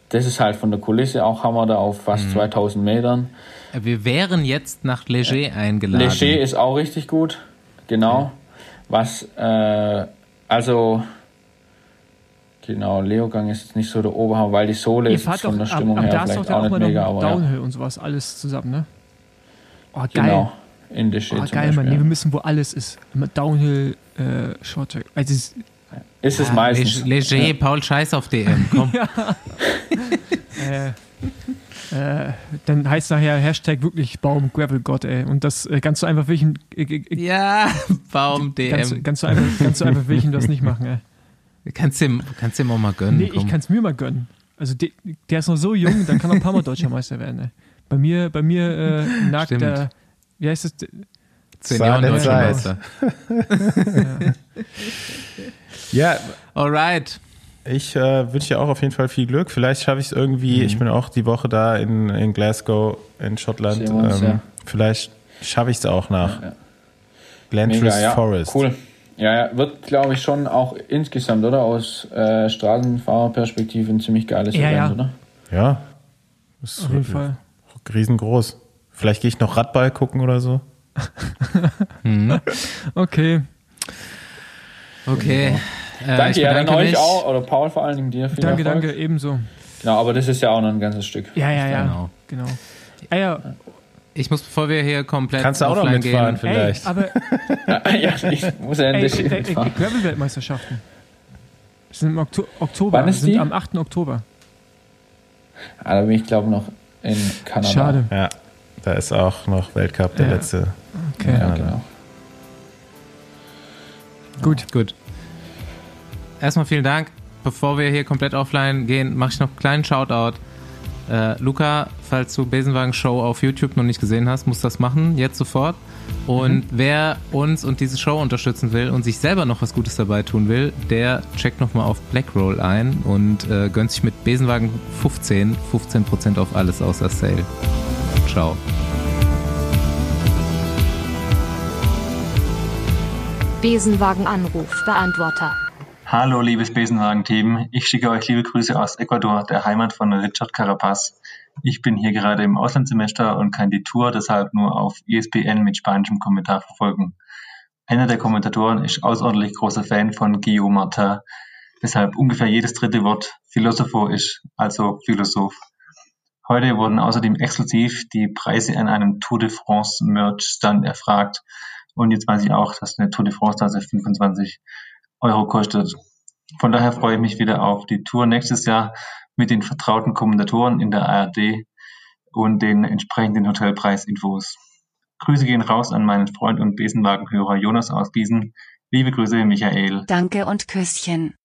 Das ist halt von der Kulisse auch Hammer da auf fast Mhm. 2000 Metern. Wir wären jetzt nach Leger eingeladen. Leger ist auch richtig gut, genau. Was, äh, also, genau, Leogang ist jetzt nicht so der Oberhammer, weil die Sohle Ihr ist fahrt jetzt von doch, der ab, Stimmung ab her da ist doch vielleicht auch auch nicht mal mega, noch aber ja. Downhill und sowas, alles zusammen, ne? Oh, geil. Genau, in Leger Oh, geil, Mann. Nee, wir ja. müssen, wo alles ist. Mit Downhill, äh, Shorttrack. Also, es- Ist es Ja, meistens. Leger, Ja. Paul Scheiß auf DM. Komm. äh, äh, dann heißt nachher Hashtag wirklich Baum Gravel Gott, ey. Und das äh, ganz so einfach will ich, äh, äh, Ja, Baum ganz, DM. ganz so einfach, ganz so einfach will ich ihm das nicht machen, ey. Kannst du ihm, kannst du ihm auch mal gönnen. Nee, ich komm. kann es mir mal gönnen. Also de, der ist noch so jung, dann kann er ein paar Mal Deutscher Meister werden. Ey. Bei mir, bei mir äh, nagt Stimmt. der, wie heißt es? Zehn denn deutscher. Meister. Ja, Alright. ich äh, wünsche dir auch auf jeden Fall viel Glück. Vielleicht schaffe ich es irgendwie. Ich bin auch die Woche da in, in Glasgow, in Schottland. Uns, ähm, ja. Vielleicht schaffe ich es auch nach Ja. Glentress Mega, ja. Forest. Cool. Ja, ja, wird, glaube ich, schon auch insgesamt, oder? Aus äh, Straßenfahrerperspektive ein ziemlich geiles Ja, Event, ja. oder? Ja. Ist Auf jeden Fall. riesengroß. Vielleicht gehe ich noch Radball gucken oder so. Okay, Okay. Äh, Danke, ich ja, dann euch auch, oder Paul vor allen Dingen dir. Viel danke, Erfolg. danke, ebenso. Genau, aber das ist ja auch noch ein ganzes Stück. Ja, ja, ja. Genau. Genau. Ah, ja, Ich muss, bevor wir hier komplett Kannst du auch noch offline mitfahren gehen, ey, vielleicht? aber ja, ich muss ja ey, endlich ey, ey, hinfahren. Gravel-Weltmeisterschaften sind im Okto Oktober. Wann ist sind die? am 8. Oktober. Ah, da bin ich, glaube noch in Kanada. Schade. Ja, da ist auch noch Weltcup, der Ja. letzte. Okay, Ja, Kanada. genau. gut. Gut. Erstmal vielen Dank. Bevor wir hier komplett offline gehen, mache ich noch einen kleinen Shoutout. Äh, Luca, falls du Besenwagen Show auf YouTube noch nicht gesehen hast, musst du das machen, jetzt sofort. Und wer uns und diese Show unterstützen will und sich selber noch was Gutes dabei tun will, der checkt nochmal auf Blackroll ein und äh, gönnt sich mit Besenwagen 15 15% auf alles außer Sale. Ciao. Besenwagen Anruf Beantworter. Hallo, liebes Besenwagen-Team. Ich schicke euch liebe Grüße aus Ecuador, der Heimat von Richard Carapaz. Ich bin hier gerade im Auslandssemester und kann die Tour deshalb nur auf ESPN mit spanischem Kommentar verfolgen. Einer der Kommentatoren ist außerordentlich großer Fan von Guillaume Martin, weshalb ungefähr jedes dritte Wort Philosopho ist, also Philosoph. Heute wurden außerdem exklusiv die Preise an einem Tour de France Merch Stand erfragt. Und jetzt weiß ich auch, dass eine Tour de France Tasse 25 Euro kostet. Von daher freue ich mich wieder auf die Tour nächstes Jahr mit den vertrauten Kommentatoren in der ARD und den entsprechenden Hotelpreisinfos. Grüße gehen raus an meinen Freund und Besenwagenhörer Jonas aus Gießen. Liebe Grüße, Michael. Danke und Küsschen.